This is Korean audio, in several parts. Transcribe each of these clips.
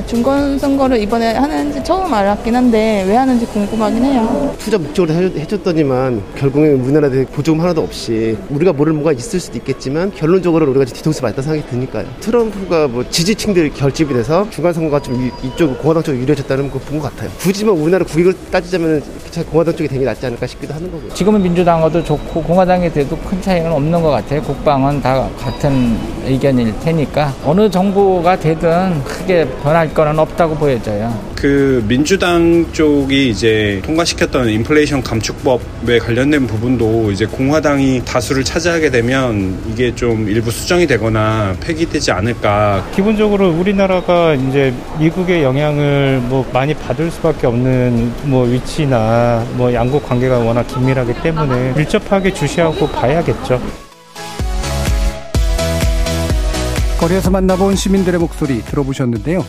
아, 중간 선거를 이번에 하는지 처음 알았긴 한데 왜 하는지 궁금하긴 해요. 투자 목적으로 해- 해줬더니만 결국에 우리나라에 보조금 하나도 없이 우리가 모를 뭐가 있을 수도 있겠지만 결론적으로 우리가 뒤통수 맞다 생각이 드니까요. 트럼프가 뭐 지지층들이 결집이 돼서 중간 선거가 좀 이- 이쪽 공화당 쪽이 유리해졌다는 거본것 같아요. 굳이 뭐 우리나라 국익을 따지자면 공화당 쪽이 되게 낫지 않을까 싶기도 하는 거고요. 지금은 민주당하고도 좋고 공화당에 대해도 큰 차이는 없는 것 같아요. 국방은 다 같은 의견일 테니까 어느 정부가 되든 크게 변할 거는 없다고 보여져요. 그 민주당 쪽이 이제 통과시켰던 인플레이션 감축법에 관련된 부분도 이제 공화당이 다수를 차지하게 되면 이게 좀 일부 수정이 되거나 폐기되지 않을까. 기본적으로 우리나라가 이제 미국의 영향을 뭐 많이 받을 수밖에 없는 뭐 위치나 뭐 양국 관계가 워낙 긴밀하기 때문에 밀접하게 주시하고 봐야겠죠. 거리에서 만나본 시민들의 목소리 들어보셨는데요.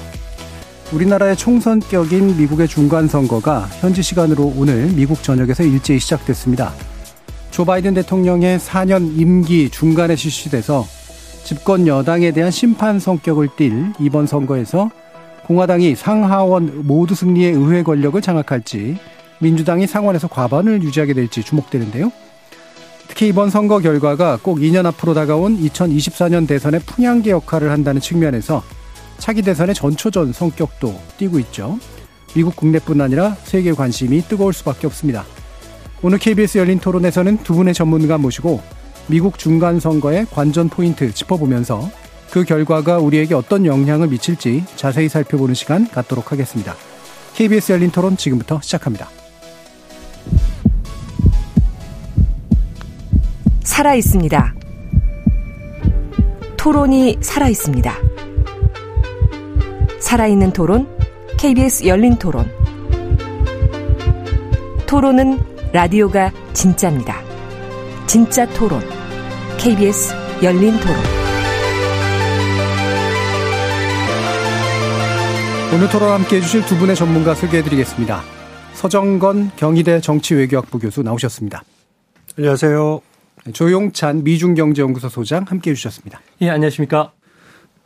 우리나라의 총선격인 미국의 중간 선거가 현지 시간으로 오늘 미국 전역에서 일제히 시작됐습니다. 조 바이든 대통령의 4년 임기 중간에 실시돼서 집권 여당에 대한 심판 성격을 띨 이번 선거에서 공화당이 상하원 모두 승리의 의회 권력을 장악할지 민주당이 상원에서 과반을 유지하게 될지 주목되는데요. 특히 이번 선거 결과가 꼭 2년 앞으로 다가온 2024년 대선의 풍향계 역할을 한다는 측면에서 차기 대선의 전초전 성격도 띄고 있죠. 미국 국내뿐 아니라 세계 관심이 뜨거울 수밖에 없습니다. 오늘 KBS 열린 토론에서는 두 분의 전문가 모시고 미국 중간 선거의 관전 포인트 짚어보면서 그 결과가 우리에게 어떤 영향을 미칠지 자세히 살펴보는 시간 갖도록 하겠습니다. KBS 열린 토론 지금부터 시작합니다. 살아 있습니다. 토론이 살아 있습니다. 살아있는 토론, KBS 열린 토론. 토론은 라디오가 진짜입니다. 진짜 토론, KBS 열린 토론. 오늘 토론 함께 해주실 두 분의 전문가 소개해드리겠습니다. 서정건 경희대 정치외교학부 교수 나오셨습니다. 안녕하세요. 조용찬 미중경제연구소 소장 함께 해주셨습니다. 예, 안녕하십니까.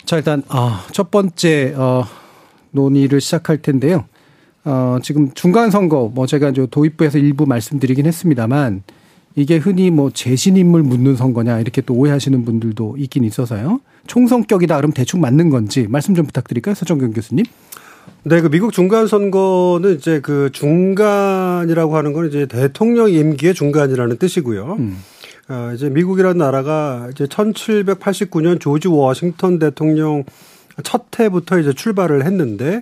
자, 일단, 아, 첫 번째, 어, 논의를 시작할 텐데요. 어, 지금 중간선거, 뭐 제가 이제 도입부에서 일부 말씀드리긴 했습니다만, 이게 흔히 뭐 재신 인물 묻는 선거냐, 이렇게 또 오해하시는 분들도 있긴 있어서요. 총성격이다, 그럼 대충 맞는 건지 말씀 좀 부탁드릴까요? 서정경 교수님? 네, 그 미국 중간 선거는 이제 그 중간이라고 하는 건 이제 대통령 임기의 중간이라는 뜻이고요. 음. 어, 이제 미국이라는 나라가 이제 1789년 조지 워싱턴 대통령 첫 해부터 이제 출발을 했는데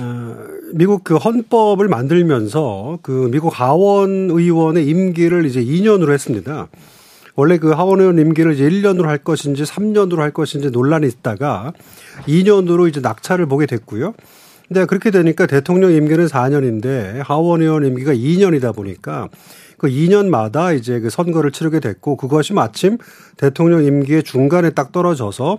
어, 미국 그 헌법을 만들면서 그 미국 하원 의원의 임기를 이제 2년으로 했습니다. 원래 그 하원 의원 임기를 이제 1년으로 할 것인지 3년으로 할 것인지 논란이 있다가 2년으로 이제 낙차를 보게 됐고요. 근데 그렇게 되니까 대통령 임기는 4년인데 하원 의원 임기가 2년이다 보니까 그 2년마다 이제 그 선거를 치르게 됐고 그것이 마침 대통령 임기의 중간에 딱 떨어져서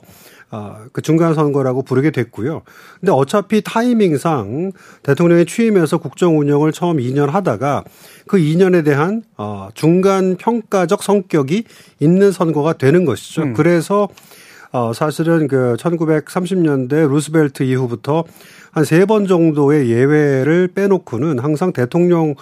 아, 그 중간 선거라고 부르게 됐고요. 근데 어차피 타이밍상 대통령이 취임해서 국정 운영을 처음 2년 하다가 그 2년에 대한 어 중간 평가적 성격이 있는 선거가 되는 것이죠. 음. 그래서 어 사실은 그 1930년대 루스벨트 이후부터 한 세 번 정도의 예외를 빼놓고는 항상 대통령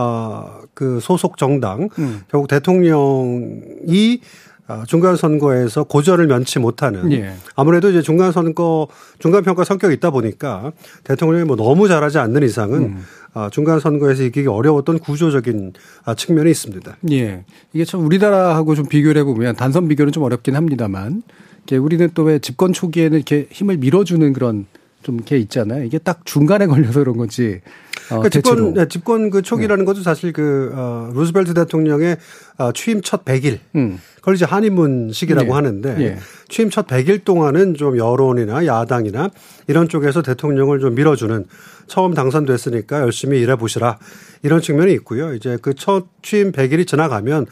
어그 소속 정당 음. 결국 대통령이 어, 중간 선거에서 고전을 면치 못하는 예. 아무래도 이제 중간 선거 중간 평가 성격이 있다 보니까 대통령이 뭐 너무 잘하지 않는 이상은 음. 아, 중간 선거에서 이기기 어려웠던 구조적인 아, 측면이 있습니다. 예. 이게 참 우리나라하고 좀 비교를 해보면 단선 비교는 좀 어렵긴 합니다만, 이게 우리는 또 왜 집권 초기에는 이렇게 힘을 밀어주는 그런 좀게 있잖아요. 이게 딱 중간에 걸려서 그런 건지. 어, 그러니까 집권, 대체로. 네, 집권 그 초기라는 것도 사실 그, 어, 루스벨트 대통령의 어, 취임 첫 100일. 음. 그걸 이제 한인문 시기라고 예. 하는데 예. 취임 첫 100일 동안은 좀 여론이나 야당이나 이런 쪽에서 대통령을 좀 밀어주는 처음 당선됐으니까 열심히 일해 보시라 이런 측면이 있고요. 이제 그 첫 취임 100일이 지나가면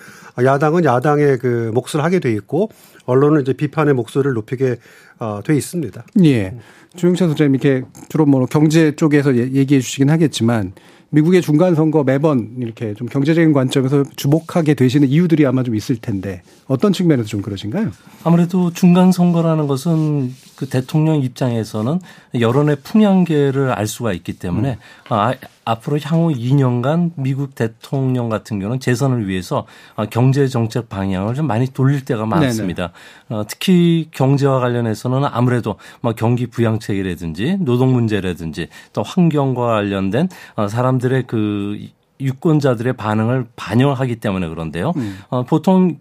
야당은 야당의 그 몫을 하게 돼 있고 언론은 이제 비판의 목소리를 높이게 어, 돼 있습니다. 예. 조영찬 소장님 이렇게 주로 뭐 경제 쪽에서 얘기해 주시긴 하겠지만 미국의 중간 선거 매번 이렇게 좀 경제적인 관점에서 주목하게 되시는 이유들이 아마 좀 있을 텐데 어떤 측면에서 좀 그러신가요? 아무래도 중간 선거라는 것은 그 대통령 입장에서는 여론의 풍향계를 알 수가 있기 때문에 음. 아, 앞으로 향후 2년간 미국 대통령 같은 경우는 재선을 위해서 아, 경제 정책 방향을 좀 많이 돌릴 때가 많습니다. 어, 특히 경제와 관련해서는 아무래도 뭐 경기 부양책이라든지 노동 문제라든지 또 환경과 관련된 어, 사람들의 그 유권자들의 반응을 반영하기 때문에 그런데요. 음. 어, 보통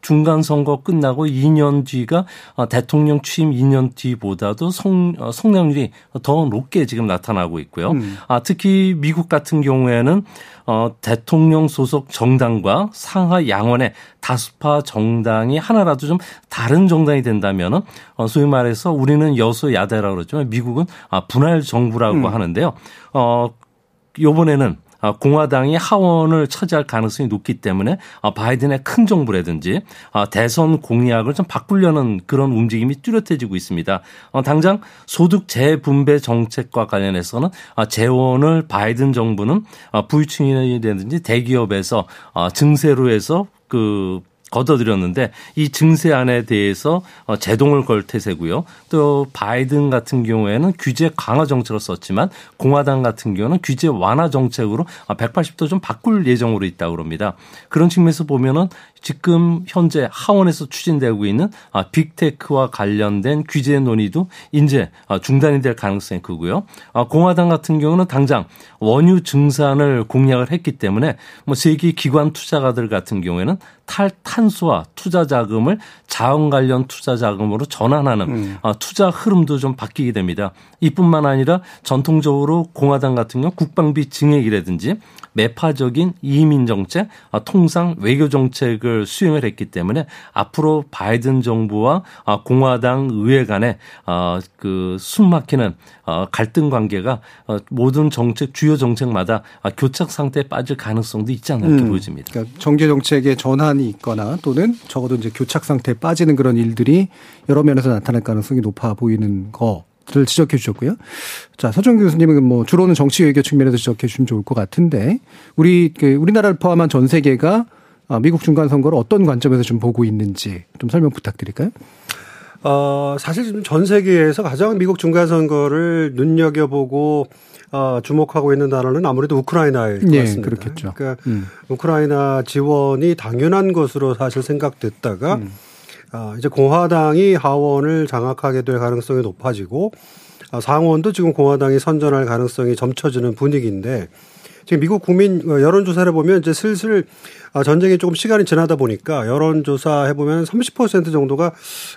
중간 선거 끝나고 2년 뒤가 어, 대통령 취임 2년 뒤보다도 성, 어, 성장률이 더 높게 지금 나타나고 있고요. 음. 아, 특히 미국 같은 경우에는 어, 대통령 소속 정당과 상하 양원의 다수파 정당이 하나라도 좀 다른 정당이 된다면은 어, 소위 말해서 우리는 여소야대라고 그러지만 미국은 아, 분할 정부라고 음. 하는데요. 어, 요번에는 아, 공화당이 하원을 차지할 가능성이 높기 때문에 아, 바이든의 큰 정부라든지 아, 대선 공약을 좀 바꾸려는 그런 움직임이 뚜렷해지고 있습니다. 어, 당장 소득 재분배 정책과 관련해서는 재원을 바이든 정부는 부유층이라든지 대기업에서 증세로 해서 그 걷어들였는데 이 증세안에 대해서 어, 제동을 걸 태세고요. 또 바이든 같은 경우에는 규제 강화 정책을 썼지만 공화당 같은 경우는 규제 완화 정책으로 180도 좀 바꿀 예정으로 있다고 그럽니다. 그런 측면에서 보면은 지금 현재 하원에서 추진되고 있는 아, 빅테크와 관련된 규제 논의도 이제 아, 중단이 될 가능성이 크고요. 아, 공화당 같은 경우는 당장 원유 증산을 공약을 했기 때문에 뭐 세계 기관 투자가들 같은 경우에는 탈탄소화 투자 자금을 자원 관련 투자 자금으로 전환하는 음. 투자 흐름도 좀 바뀌게 됩니다. 이뿐만 아니라 전통적으로 공화당 같은 경우 국방비 증액이라든지 매파적인 이민 정책, 아, 통상 외교 정책을 수행을 했기 때문에 앞으로 바이든 정부와 아, 공화당 의회 간에 아, 그 숨막히는 갈등 관계가 어, 모든 정책 주요 정책마다 교착 상태에 빠질 가능성도 있지 않나 이렇게 음, 보여집니다. 그러니까 정제 정책의 전환이 있거나 또는 적어도 이제 교착 상태에 빠지는 그런 일들이 여러 면에서 나타날 가능성이 높아 보이는 거. 를 지적해 주셨고요. 자, 서정 교수님은 뭐 주로는 정치 외교 측면에서 지적해 주시면 좋을 것 같은데 우리 그 우리나라를 포함한 전 세계가 아, 미국 중간 선거를 어떤 관점에서 좀 보고 있는지 좀 설명 부탁드릴까요? 어, 사실 지금 전 세계에서 가장 미국 중간 선거를 눈여겨보고 어, 주목하고 있는 나라는 아무래도 우크라이나일 것 예, 같습니다. 그렇겠죠. 그러니까 음. 우크라이나 지원이 당연한 것으로 사실 생각됐다가 음. 아, 이제 공화당이 하원을 장악하게 될 가능성이 높아지고 아, 상원도 지금 공화당이 선전할 가능성이 점쳐지는 분위기인데 지금 미국 국민 어, 여론조사를 보면 이제 슬슬 아, 전쟁이 조금 시간이 지나다 보니까 여론조사 해보면 30% 정도가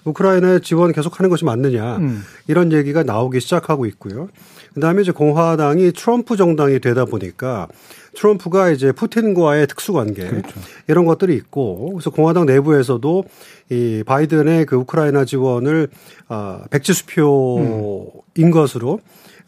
우크라이나에 지원 계속하는 것이 맞느냐 음. 이런 얘기가 나오기 시작하고 있고요. 그다음에 이제 공화당이 트럼프 정당이 되다 보니까 트럼프가 이제 푸틴과의 특수관계 그렇죠. 이런 것들이 있고 그래서 공화당 내부에서도 이 바이든의 그 우크라이나 지원을 아 백지 수표인 음. 것으로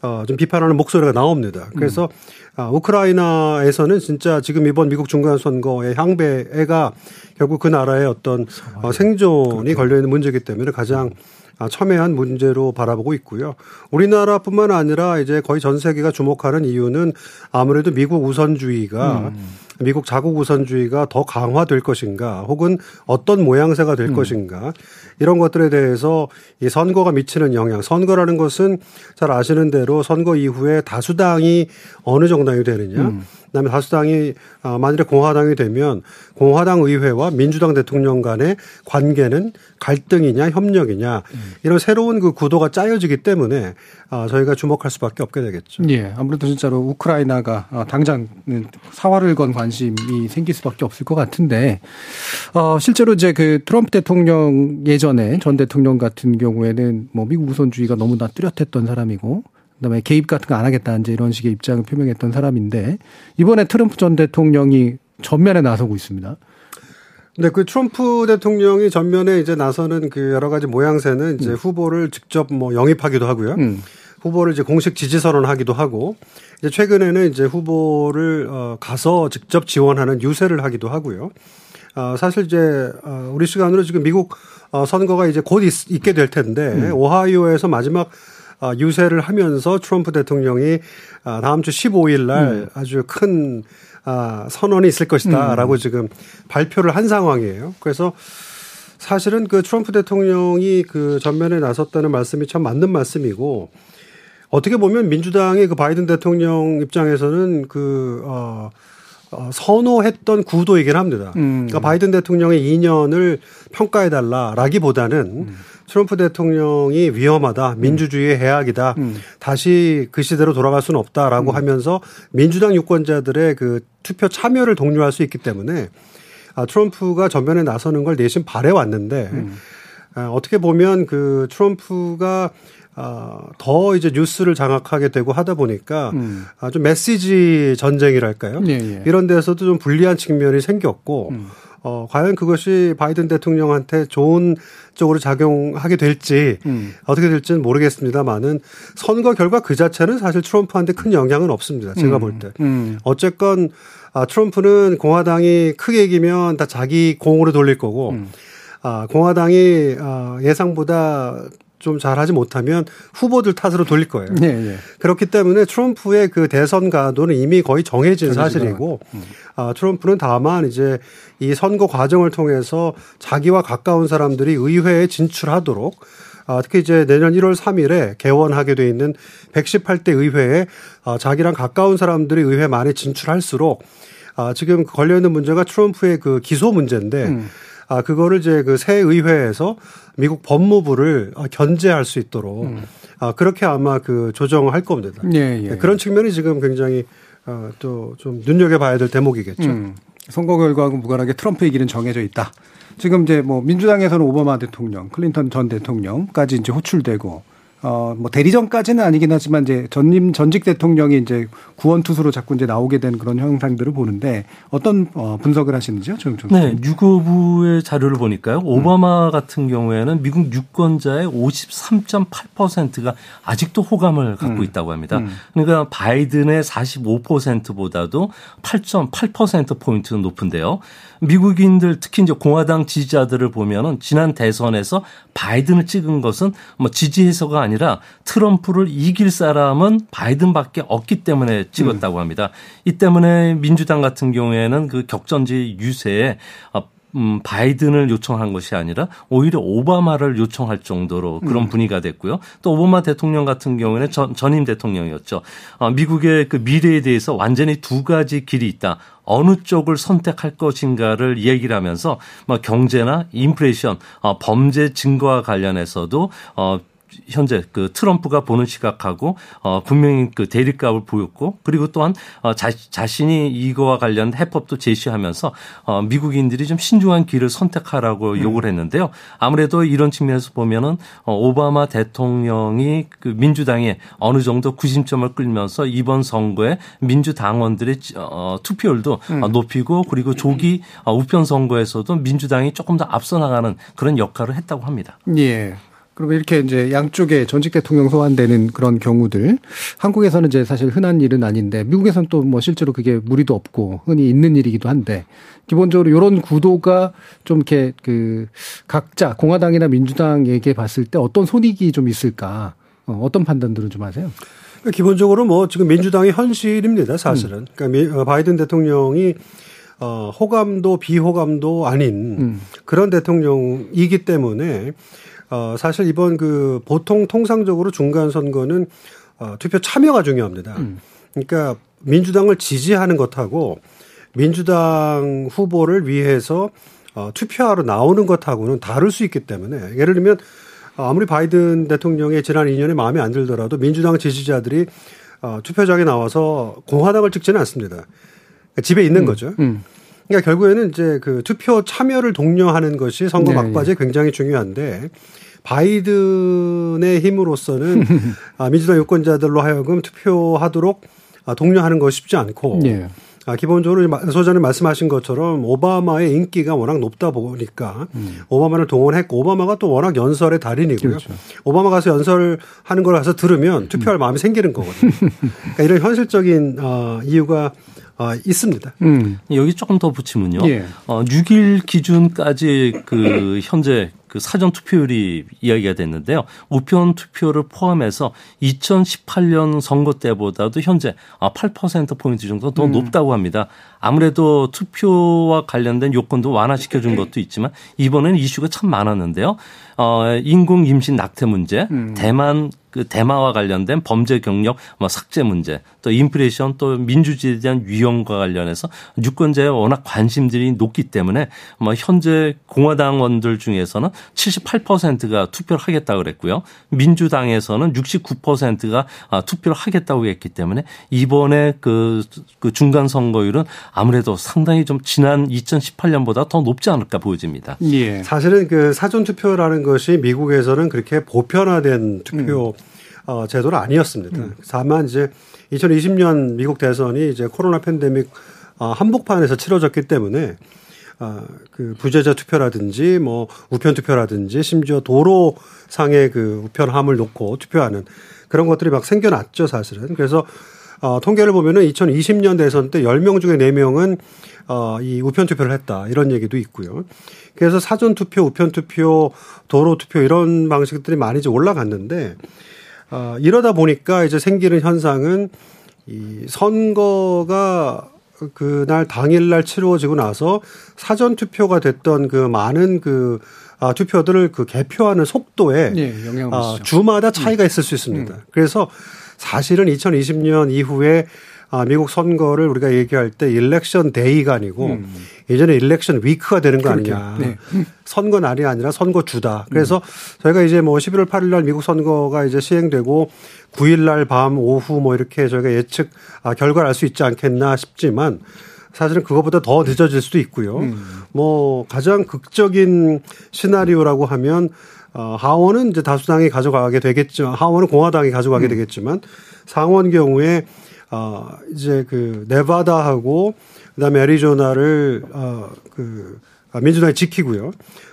어 좀 비판하는 목소리가 나옵니다. 그래서 음. 아, 우크라이나에서는 진짜 지금 이번 미국 중간 선거의 향배가 결국 그 나라의 어떤 어, 생존이 걸려 있는 문제이기 때문에 가장 아, 첨예한 문제로 바라보고 있고요. 우리나라뿐만 아니라 이제 거의 전 세계가 주목하는 이유는 아무래도 미국 우선주의가 음. 미국 자국 우선주의가 더 강화될 것인가 혹은 어떤 모양새가 될 음. 것인가 이런 것들에 대해서 이 선거가 미치는 영향 선거라는 것은 잘 아시는 대로 선거 이후에 다수당이 어느 정당이 되느냐 음. 그다음에 다수당이 아, 만일에 공화당이 되면 공화당 의회와 민주당 대통령 간의 관계는 갈등이냐 협력이냐 이런 새로운 그 구도가 짜여지기 때문에 아, 저희가 주목할 수밖에 없게 되겠죠. 예, 아무래도 진짜로 우크라이나가 아, 당장 사활을 건 관심이 생길 수밖에 없을 것 같은데 어, 실제로 이제 그 트럼프 대통령 예전에 전 대통령 같은 경우에는 뭐 미국 우선주의가 너무나 뚜렷했던 사람이고 그다음에 개입 같은 거 안 하겠다 이제 이런 식의 입장을 표명했던 사람인데 이번에 트럼프 전 대통령이 전면에 나서고 있습니다. 네, 그 트럼프 대통령이 전면에 이제 나서는 그 여러 가지 모양새는 이제 음. 후보를 직접 뭐 영입하기도 하고요. 음. 후보를 이제 공식 지지 선언하기도 하고 이제 최근에는 이제 후보를 어 가서 직접 지원하는 유세를 하기도 하고요. 어 사실 이제 어 우리 시간으로 지금 미국 어 선거가 이제 곧 있, 있게 될 텐데 음. 오하이오에서 마지막 어, 유세를 하면서 트럼프 대통령이 아, 다음 주 15일 날 음. 아주 큰 아, 선언이 있을 것이다라고 음. 지금 발표를 한 상황이에요. 그래서 사실은 그 트럼프 대통령이 그 전면에 나섰다는 말씀이 참 맞는 말씀이고 어떻게 보면 민주당의 그 바이든 대통령 입장에서는 그, 어, 어, 선호했던 구도이긴 합니다. 음. 그러니까 바이든 대통령의 2년을 평가해달라라기보다는 트럼프 대통령이 위험하다, 민주주의의 해악이다, 음. 다시 그 시대로 돌아갈 수는 없다라고 하면서 민주당 유권자들의 그 투표 참여를 독려할 수 있기 때문에 아, 트럼프가 전면에 나서는 걸 내심 바래왔는데 아, 어떻게 보면 그 트럼프가 아, 더 이제 뉴스를 장악하게 되고 하다 보니까 음. 아, 좀 메시지 전쟁이랄까요? 예, 예. 이런 데서도 좀 불리한 측면이 생겼고 음. 어, 과연 그것이 바이든 대통령한테 좋은 쪽으로 작용하게 될지 음. 어떻게 될지는 모르겠습니다만은 선거 결과 그 자체는 사실 트럼프한테 큰 영향은 없습니다. 제가 음. 볼 때. 음. 어쨌건 아, 트럼프는 공화당이 크게 이기면 다 자기 공으로 돌릴 거고 음. 아, 공화당이 아, 예상보다 좀 잘하지 못하면 후보들 탓으로 돌릴 거예요. 예, 예. 그렇기 때문에 트럼프의 그 대선 가도는 이미 거의 정해진 사실이고 아, 트럼프는 다만 이제 이 선거 과정을 통해서 자기와 가까운 사람들이 의회에 진출하도록 아, 특히 이제 내년 1월 3일에 개원하게 돼 있는 118대 의회에 아, 자기랑 가까운 사람들이 의회 만에 진출할수록 아, 지금 걸려 있는 문제가 트럼프의 그 기소 문제인데 음. 아, 그거를 이제 그 새 의회에서 미국 법무부를 아, 견제할 수 있도록 아, 그렇게 아마 그 조정할 겁니다. 음. 예, 예. 네, 그런 측면이 지금 굉장히 어, 또좀 눈여겨봐야 될 대목이겠죠. 음. 선거 결과하고 무관하게 트럼프의 길은 정해져 있다. 지금 이제 뭐 민주당에서는 오바마 대통령, 클린턴 전 대통령까지 이제 호출되고 어 뭐 대리전까지는 아니긴 하지만 이제 전임 전직 대통령이 이제 구원 투수로 자꾸 이제 나오게 된 그런 현상들을 보는데 어떤 어 분석을 하시는지요, 좀 좀. 네, 유고부의 자료를 보니까요. 오바마 같은 경우에는 미국 유권자의 53.8%가 아직도 호감을 갖고 음. 있다고 합니다. 음. 그러니까 바이든의 45%보다도 8.8% 포인트 높은데요. 미국인들 특히 이제 공화당 지지자들을 보면은 지난 대선에서 바이든을 찍은 것은 뭐 지지해서가 아니라 트럼프를 이길 사람은 바이든밖에 없기 때문에 찍었다고 합니다. 이 때문에 민주당 같은 경우에는 그 격전지 유세에 어, 음, 바이든을 요청한 것이 아니라 오히려 오바마를 요청할 정도로 그런 분위기가 됐고요. 또 오바마 대통령 같은 경우에는 전, 전임 대통령이었죠. 어, 미국의 그 미래에 대해서 완전히 두 가지 길이 있다. 어느 쪽을 선택할 것인가를 얘기를 하면서 뭐 경제나 인플레이션, 어, 범죄 증거와 관련해서도 어, 현재 그 트럼프가 보는 시각하고 어 분명히 그 대립감을 보였고 그리고 또한 어 자, 자신이 이거와 관련 해법도 제시하면서 어 미국인들이 좀 신중한 길을 선택하라고 요구를 했는데요. 아무래도 이런 측면에서 보면은 어 오바마 대통령이 그 민주당에 어느 정도 구심점을 끌면서 이번 선거에 민주당원들의 어 투표율도 어 높이고 그리고 조기 어 우편 선거에서도 민주당이 조금 더 앞서 나가는 그런 역할을 했다고 합니다. 예. 그러면 이렇게 이제 양쪽에 전직 대통령 소환되는 그런 경우들 한국에서는 이제 사실 흔한 일은 아닌데 미국에서는 또 뭐 실제로 그게 무리도 없고 흔히 있는 일이기도 한데 기본적으로 이런 구도가 좀 이렇게 그 각자 공화당이나 민주당에게 봤을 때 어떤 손익이 좀 있을까 어, 어떤 판단들은 좀 하세요? 그러니까 기본적으로 뭐 지금 민주당의 현실입니다, 사실은. 그러니까 미- 어, 바이든 대통령이 어, 호감도 비호감도 아닌 음. 그런 대통령이기 때문에 어, 사실 이번 그 보통 통상적으로 중간 선거는 어, 투표 참여가 중요합니다. 그러니까 민주당을 지지하는 것하고 민주당 후보를 위해서 어, 투표하러 나오는 것하고는 다를 수 있기 때문에 예를 들면 아무리 바이든 대통령의 지난 2년에 마음에 안 들더라도 민주당 지지자들이 어, 투표장에 나와서 공화당을 찍지는 않습니다. 그러니까 집에 있는 거죠. 음. 그러니까 결국에는 이제 그 투표 참여를 독려하는 것이 선거 네, 막바지에 굉장히 중요한데 바이든의 힘으로서는 아, 민주당 유권자들로 하여금 투표하도록 아, 독려하는 것이 쉽지 않고 예. 아, 기본적으로 마- 소장님 말씀하신 것처럼 오바마의 인기가 워낙 높다 보니까 오바마를 동원했고 오바마가 또 워낙 연설의 달인이고요. 그렇죠. 오바마 가서 연설하는 걸 가서 들으면 투표할 마음이 생기는 거거든요. 그러니까 이런 현실적인 어, 이유가 어, 있습니다. 음. 여기 조금 더 붙이면요. 예. 어, 6일 기준까지 그 현재 그 사전 투표율이 이야기가 됐는데요. 우편 투표를 포함해서 2018년 선거 때보다도 현재 8% 포인트 정도 더 음. 높다고 합니다. 아무래도 투표와 관련된 요건도 완화시켜 준 것도 있지만 이번에는 이슈가 참 많았는데요. 어, 인공 임신 낙태 문제, 음. 대만 그 대마와 관련된 범죄 경력 뭐 삭제 문제 또 인플레이션 또 민주주의에 대한 위험과 관련해서 유권자의 워낙 관심들이 높기 때문에 뭐 현재 공화당원들 중에서는 78%가 투표를 하겠다고 그랬고요. 민주당에서는 69%가 아, 투표를 하겠다고 했기 때문에 이번에 그, 그 중간 선거율은 아무래도 상당히 좀 지난 2018년보다 더 높지 않을까 보여집니다. 예. 사실은 그 사전 투표라는 것이 미국에서는 그렇게 보편화된 투표 음. 어, 제도는 아니었습니다. 음. 다만 이제 2020년 미국 대선이 이제 코로나 팬데믹 어, 한복판에서 치러졌기 때문에 어, 그 부재자 투표라든지 뭐 우편 투표라든지 심지어 도로상의 그 우편함을 놓고 투표하는 그런 것들이 막 생겨났죠, 사실은. 그래서 어, 통계를 보면은 2020년 대선 때 10명 중에 4명은 어, 이 우편 투표를 했다. 이런 얘기도 있고요. 그래서 사전 투표, 우편 투표, 도로 투표 이런 방식들이 많이 이제 올라갔는데 어, 이러다 보니까 이제 생기는 현상은 이 선거가 그날 당일날 치루어지고 나서 사전 투표가 됐던 그 많은 그 아, 투표들을 그 개표하는 속도에 네, 아, 주마다 차이가 음. 있을 수 있습니다. 음. 그래서 사실은 2020년 이후에 아, 미국 선거를 우리가 얘기할 때 election day가 아니고 음. 예전에 election week가 되는 거. 아니냐. 네. 선거 날이 아니라 선거 주다. 그래서 음. 저희가 이제 뭐 11월 8일 날 미국 선거가 이제 시행되고 9일 날 밤 오후 뭐 이렇게 저희가 예측 아, 결과를 알 수 있지 않겠나 싶지만 사실은 그것보다 더 늦어질 수도 있고요. 음. 뭐 가장 극적인 시나리오라고 하면 어, 하원은 이제 다수당이 가져가게 되겠죠. 하원은 공화당이 가져가게 음. 되겠지만 상원 경우에 어, 이제 그 네바다하고 그다음에 애리조나를 어그 아, 민주당이 지키고요.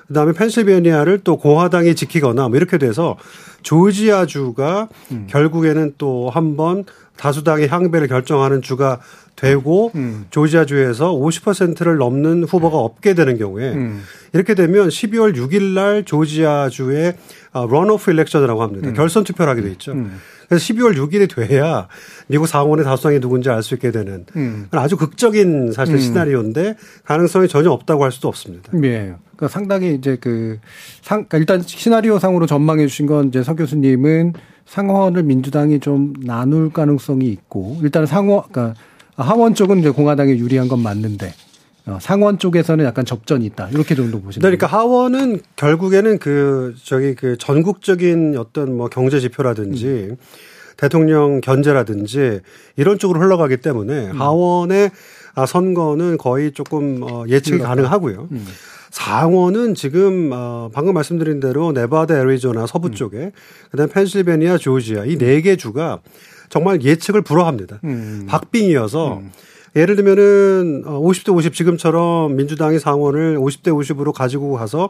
그다음에 펜실베니아를 또 공화당이 지키거나 뭐 이렇게 돼서 조지아주가 음. 결국에는 또 한번 다수당의 향배를 결정하는 주가 되고 음. 조지아주에서 50%를 넘는 후보가 없게 되는 경우에 음. 이렇게 되면 12월 6일 날 조지아주의 런오프 아, 일렉션이라고 합니다. 음. 결선 투표를 하게 돼 있죠. 음. 그래서 12월 6일이 돼야 미국 상원의 다수당이 누군지 알 수 있게 되는 음. 아주 극적인 사실 음. 시나리오인데 가능성이 전혀 없다고 할 수도 없습니다. 예. 그러니까 상당히 이제 그 상, 그러니까 일단 시나리오 상으로 전망해 주신 건 이제 서 교수님은 상원을 민주당이 좀 나눌 가능성이 있고 일단 상원, 그러니까 하원 쪽은 이제 공화당이 유리한 건 맞는데 어, 상원 쪽에서는 약간 접전이 있다. 이렇게 정도 보시는 그러니까 하원은 결국에는 그 저기 그 전국적인 어떤 뭐 경제 지표라든지 음. 대통령 견제라든지 이런 쪽으로 흘러가기 때문에 음. 하원의 아, 선거는 거의 조금 어, 예측이. 가능하고요. 음. 상원은 지금 어 방금 말씀드린 대로 네바다, 애리조나 서부 음. 쪽에 그다음에 펜실베니아, 조지아 이 네 개 주가 정말 예측을 불허합니다. 음. 박빙이어서 음. 예를 들면은 50대 어, 50 지금처럼 민주당이 상원을 50대 50으로 가지고 가서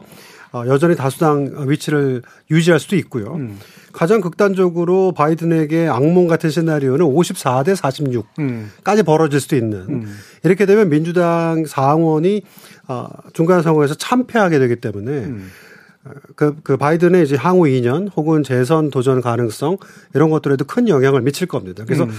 어, 여전히 다수당 위치를 유지할 수도 있고요. 음. 가장 극단적으로 바이든에게 악몽 같은 시나리오는 54대 46까지 음. 벌어질 수도 있는 음. 이렇게 되면 민주당 상원이 어, 중간 선거에서 참패하게 되기 때문에 음. 그, 그 바이든의 이제 향후 2년 혹은 재선 도전 가능성 이런 것들에도 큰 영향을 미칠 겁니다. 그래서 음.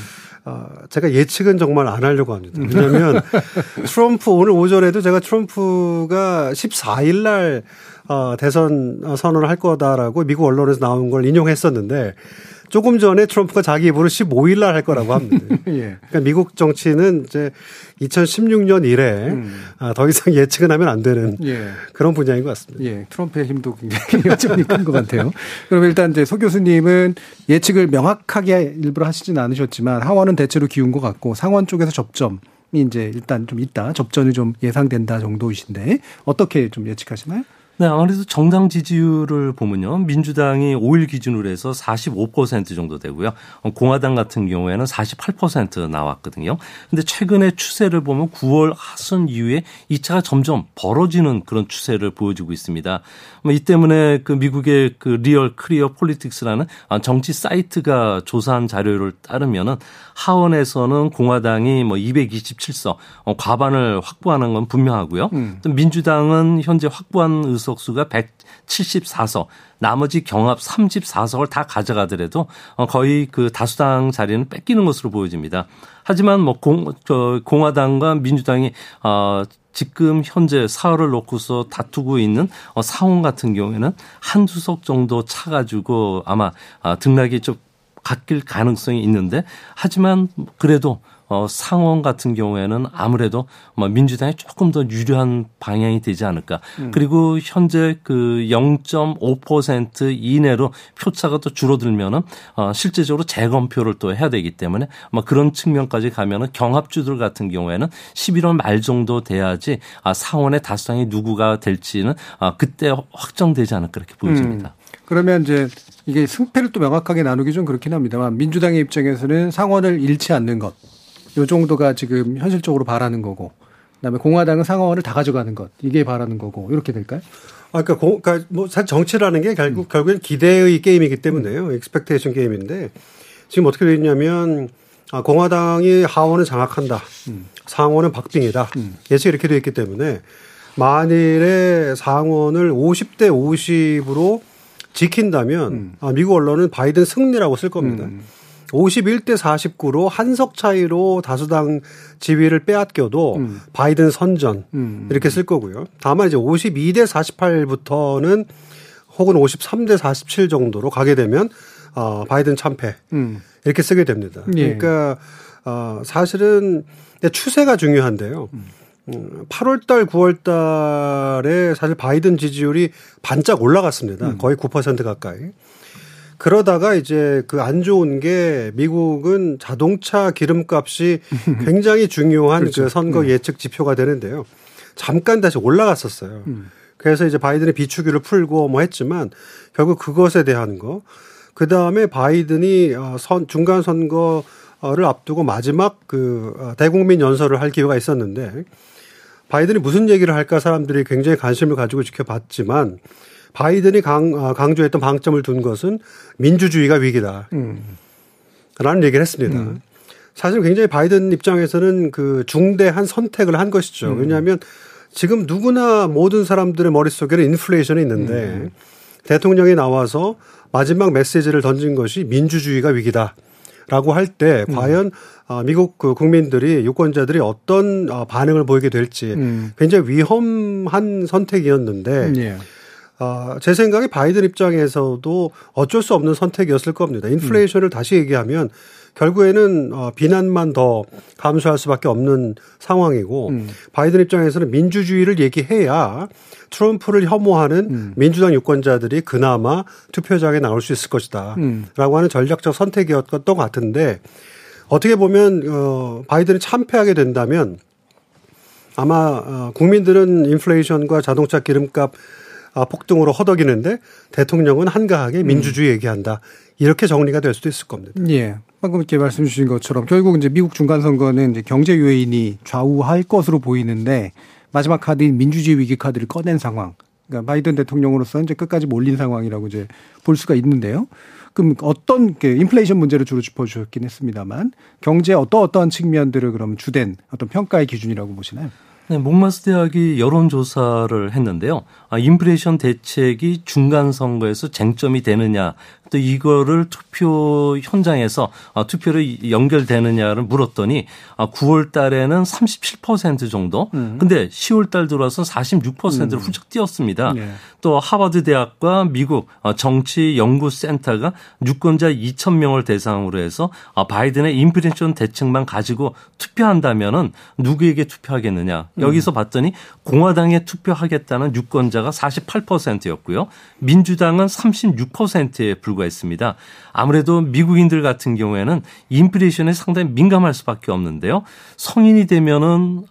어, 제가 예측은 정말 안 하려고 합니다. 왜냐하면 트럼프 오늘 오전에도 제가 트럼프가 14일 날 어, 대선 선언을 할 거다라고 미국 언론에서 나온 걸 인용했었는데 조금 전에 트럼프가 자기 입으로 15일 날 할 거라고 합니다. 예. 그러니까 미국 정치는 이제 2016년 이래 음. 아, 더 이상 예측은 하면 안 되는 예. 그런 분야인 것 같습니다. 예. 트럼프의 힘도 굉장히 여전히 큰 것 같아요. 그럼 일단 이제 소 교수님은 예측을 명확하게 일부러 하시진 않으셨지만 하원은 대체로 기운 것 같고 상원 쪽에서 접점 이 이제 일단 좀 있다. 접전이 좀 예상된다 정도이신데 어떻게 좀 예측하시나요? 네, 아무래도 정당 지지율을 보면요. 민주당이 5일 기준으로 해서 45% 정도 되고요. 공화당 같은 경우에는 48% 나왔거든요. 근데 최근의 추세를 보면 9월 하순 이후에 이 차가 점점 벌어지는 그런 추세를 보여주고 있습니다. 뭐이 때문에 그 미국의 그 Real Clear Politics라는 정치 사이트가 조사한 자료를 따르면은 하원에서는 공화당이 뭐 227석 과반을 확보하는 건 분명하고요. 음. 민주당은 현재 확보한 의석 의석수가 174석, 나머지 경합 34석을 다 가져가더라도 어, 거의 그 다수당 자리는 뺏기는 것으로 보여집니다. 하지만 뭐 공, 저 공화당과 민주당이 어, 지금 현재 사흘을 놓고서 다투고 있는 어, 상원 같은 경우에는 한두 석 정도 차가지고 아마 아, 등락이 좀 바뀔 가능성이 있는데 하지만 그래도 어, 상원 같은 경우에는 아무래도 뭐 민주당이 조금 더 유리한 방향이 되지 않을까. 음. 그리고 현재 그 0.5% 이내로 표차가 또 줄어들면은 어, 실제적으로 재검표를 또 해야 되기 때문에 뭐 그런 측면까지 가면은 경합주들 같은 경우에는 11월 말 정도 돼야지 아, 상원의 다수당이 누구가 될지는 아, 그때 확정되지 않을까 그렇게 보여집니다. 음. 그러면 이제 이게 승패를 또 명확하게 나누기 좀 그렇긴 합니다만 민주당의 입장에서는 상원을 잃지 않는 것. 요 정도가 지금 현실적으로 바라는 거고 그다음에 공화당은 상원을 다 가져가는 것 이게 바라는 거고 이렇게 될까요? 아, 그러니까, 공, 그러니까 뭐 사실 정치라는 게 결국 음. 결국엔 기대의 게임이기 때문에요. 음. expectation 게임인데 지금 어떻게 되어 있냐면 아, 공화당이 하원을 장악한다. 음. 상원은 박빙이다. 음. 예측이 이렇게 되어 있기 때문에 만일에 상원을 50대 50으로 지킨다면 음. 아, 미국 언론은 바이든 승리라고 쓸 겁니다. 음. 51대 49로 한석 차이로 다수당 지위를 빼앗겨도 음. 바이든 선전 음. 이렇게 쓸 거고요. 다만 이제 52대 48부터는 혹은 53대 47 정도로 가게 되면 어 바이든 참패 음. 이렇게 쓰게 됩니다. 예. 그러니까 어 사실은 추세가 중요한데요. 음. 8월 달, 9월 달에 사실 바이든 지지율이 반짝 올라갔습니다. 음. 거의 9% 가까이. 그러다가 이제 그 안 좋은 게 미국은 자동차 기름값이 굉장히 중요한 그렇죠. 그 선거 음. 예측 지표가 되는데요. 잠깐 다시 올라갔었어요. 음. 그래서 이제 바이든의 비추기를 풀고 뭐 했지만 결국 그것에 대한 거. 그 다음에 바이든이 어, 선, 중간 선거를 앞두고 마지막 그 어, 대국민 연설을 할 기회가 있었는데 바이든이 무슨 얘기를 할까 사람들이 굉장히 관심을 가지고 지켜봤지만 바이든이 강, 아, 강조했던 방점을 둔 것은 민주주의가 위기다. 음. 라는 얘기를 했습니다. 음. 사실 굉장히 바이든 입장에서는 그 중대한 선택을 한 것이죠. 음. 왜냐하면 지금 누구나 모든 사람들의 머릿속에는 인플레이션이 있는데 음. 대통령이 나와서 마지막 메시지를 던진 것이 민주주의가 위기다. 라고 할때 음. 과연 어, 미국 그 국민들이 유권자들이 어떤 어, 반응을 보이게 될지 음. 굉장히 위험한 선택이었는데 예. 어, 제 생각에 바이든 입장에서도 어쩔 수 없는 선택이었을 겁니다. 인플레이션을 음. 다시 얘기하면 결국에는 어, 비난만 더 감수할 수밖에 없는 상황이고 음. 바이든 입장에서는 민주주의를 얘기해야 트럼프를 혐오하는 음. 민주당 유권자들이 그나마 투표장에 나올 수 있을 것이다. 음. 라고 하는 전략적 선택이었던 것 같은데 어떻게 보면 어, 바이든이 참패하게 된다면 아마 어, 국민들은 인플레이션과 자동차 기름값 아, 폭등으로 허덕이는데 대통령은 한가하게 음. 민주주의 얘기한다. 이렇게 정리가 될 수도 있을 겁니다. 예. 방금 이렇게 말씀 주신 것처럼 결국 이제 미국 중간 선거는 이제 경제 요인이 좌우할 것으로 보이는데 마지막 카드인 민주주의 위기 카드를 꺼낸 상황. 그러니까 바이든 대통령으로서 이제 끝까지 몰린 상황이라고 이제 볼 수가 있는데요. 그럼 어떤 그 인플레이션 문제를 주로 짚어주셨긴 했습니다만 경제 어떠 어떠한 측면들을 그럼 주된 어떤 평가의 기준이라고 보시나요? 네, 몽마스 대학이 여론조사를 했는데요. 아, 인플레이션 대책이 중간 선거에서 쟁점이 되느냐 또 이거를 투표 현장에서 아, 투표를 연결되느냐를 물었더니 아, 9월 달에는 37% 정도. 음. 근데 10월 달 들어서 46%를 음. 훌쩍 뛰었습니다. 네. 또 하버드 대학과 미국 아, 정치 연구 센터가 유권자 2천 명을 대상으로 해서 아, 바이든의 인플레이션 대책만 가지고 투표한다면은 누구에게 투표하겠느냐. 음. 여기서 봤더니 공화당에 투표하겠다는 유권자가 48%였고요. 민주당은 36%에 불과 불과했습니다. 아무래도 미국인들 같은 경우에는 인플레이션에 상당히 민감할 수밖에 없는데요. 성인이 되면은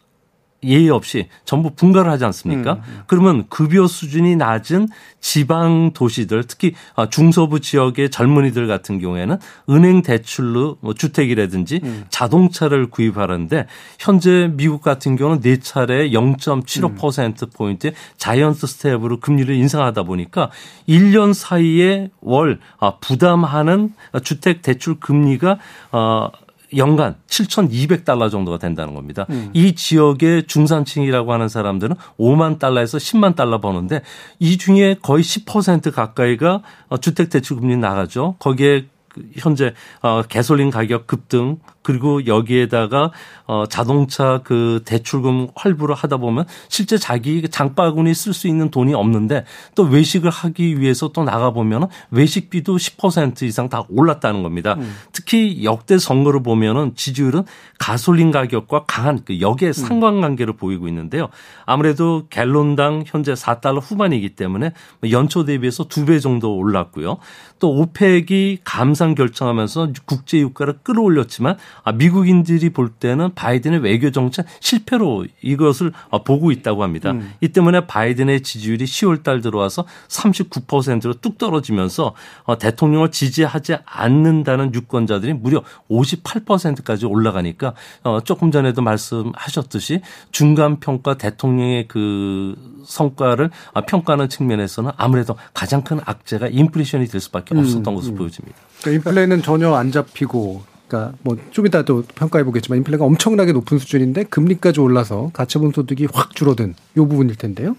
예의 없이 전부 분가를 하지 않습니까? 음, 음. 그러면 급여 수준이 낮은 지방 도시들 특히 아, 중서부 지역의 젊은이들 같은 경우에는 은행 대출로 뭐 주택이라든지 음. 자동차를 구입하는데 현재 미국 같은 경우는 네 차례 0.75% 음. 포인트 giant step으로 금리를 인상하다 보니까 1년 사이에 월 아, 부담하는 주택 대출 금리가 어 연간 7,200달러 정도가 된다는 겁니다. 음. 이 지역의 중산층이라고 하는 사람들은 5만 달러에서 10만 달러 버는데 이 중에 거의 10% 가까이가 어, 주택 대출 금리 나가죠. 거기에 그 현재 어 가솔린 가격 급등 그리고 여기에다가 어 자동차 그 대출금 할부를 하다 보면 실제 자기 장바구니 쓸 수 있는 돈이 없는데 또 외식을 하기 위해서 또 나가 보면은 외식비도 10% 이상 다 올랐다는 겁니다. 음. 특히 역대 선거를 보면은 지지율은 가솔린 가격과 강한 그 역의 상관관계를 보이고 있는데요. 아무래도 갤론당 현재 4달러 후반이기 때문에 연초 대비해서 두 배 정도 올랐고요. 또 오펙이 감산 결정하면서 국제 유가를 끌어올렸지만 아, 미국인들이 볼 때는 바이든의 외교 정책 실패로 이것을 어, 보고 있다고 합니다. 음. 이 때문에 바이든의 지지율이 10월 달 들어와서 39%로 뚝 떨어지면서 어, 대통령을 지지하지 않는다는 유권자들이 무려 58%까지 올라가니까 어, 조금 전에도 말씀하셨듯이 중간 평가 대통령의 그 성과를 아, 평가하는 측면에서는 아무래도 가장 큰 악재가 인플레이션이 될 수밖에 없었던 음, 것으로 음. 보여집니다. 그러니까 인플레는 전혀 안 잡히고 그러니까 뭐 좀 이따 또 평가해 보겠지만 인플레가 엄청나게 높은 수준인데 금리까지 올라서 가처분 소득이 확 줄어든 요 부분일 텐데요.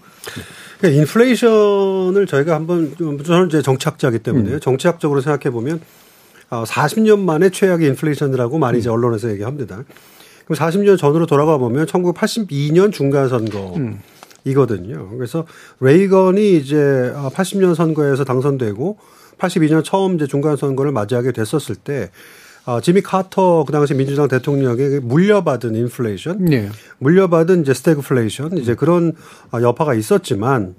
그러니까 인플레이션을 저희가 한번 좀- 저는 이제 정치학자이기 때문에 정치학적으로 생각해 보면 40년 만에 최악의 인플레이션이라고 많이 이제 언론에서 얘기합니다. 그럼 40년 전으로 돌아가 보면 1982년 중간 선거이거든요. 그래서 레이건이 이제 80년 선거에서 당선되고 82년 처음 이제 중간 선거를 맞이하게 됐었을 때 아, 지미 카터 그 당시 민주당 대통령에게 물려받은 인플레이션, 네. 물려받은 이제 스태그플레이션 이제 그런 아, 여파가 있었지만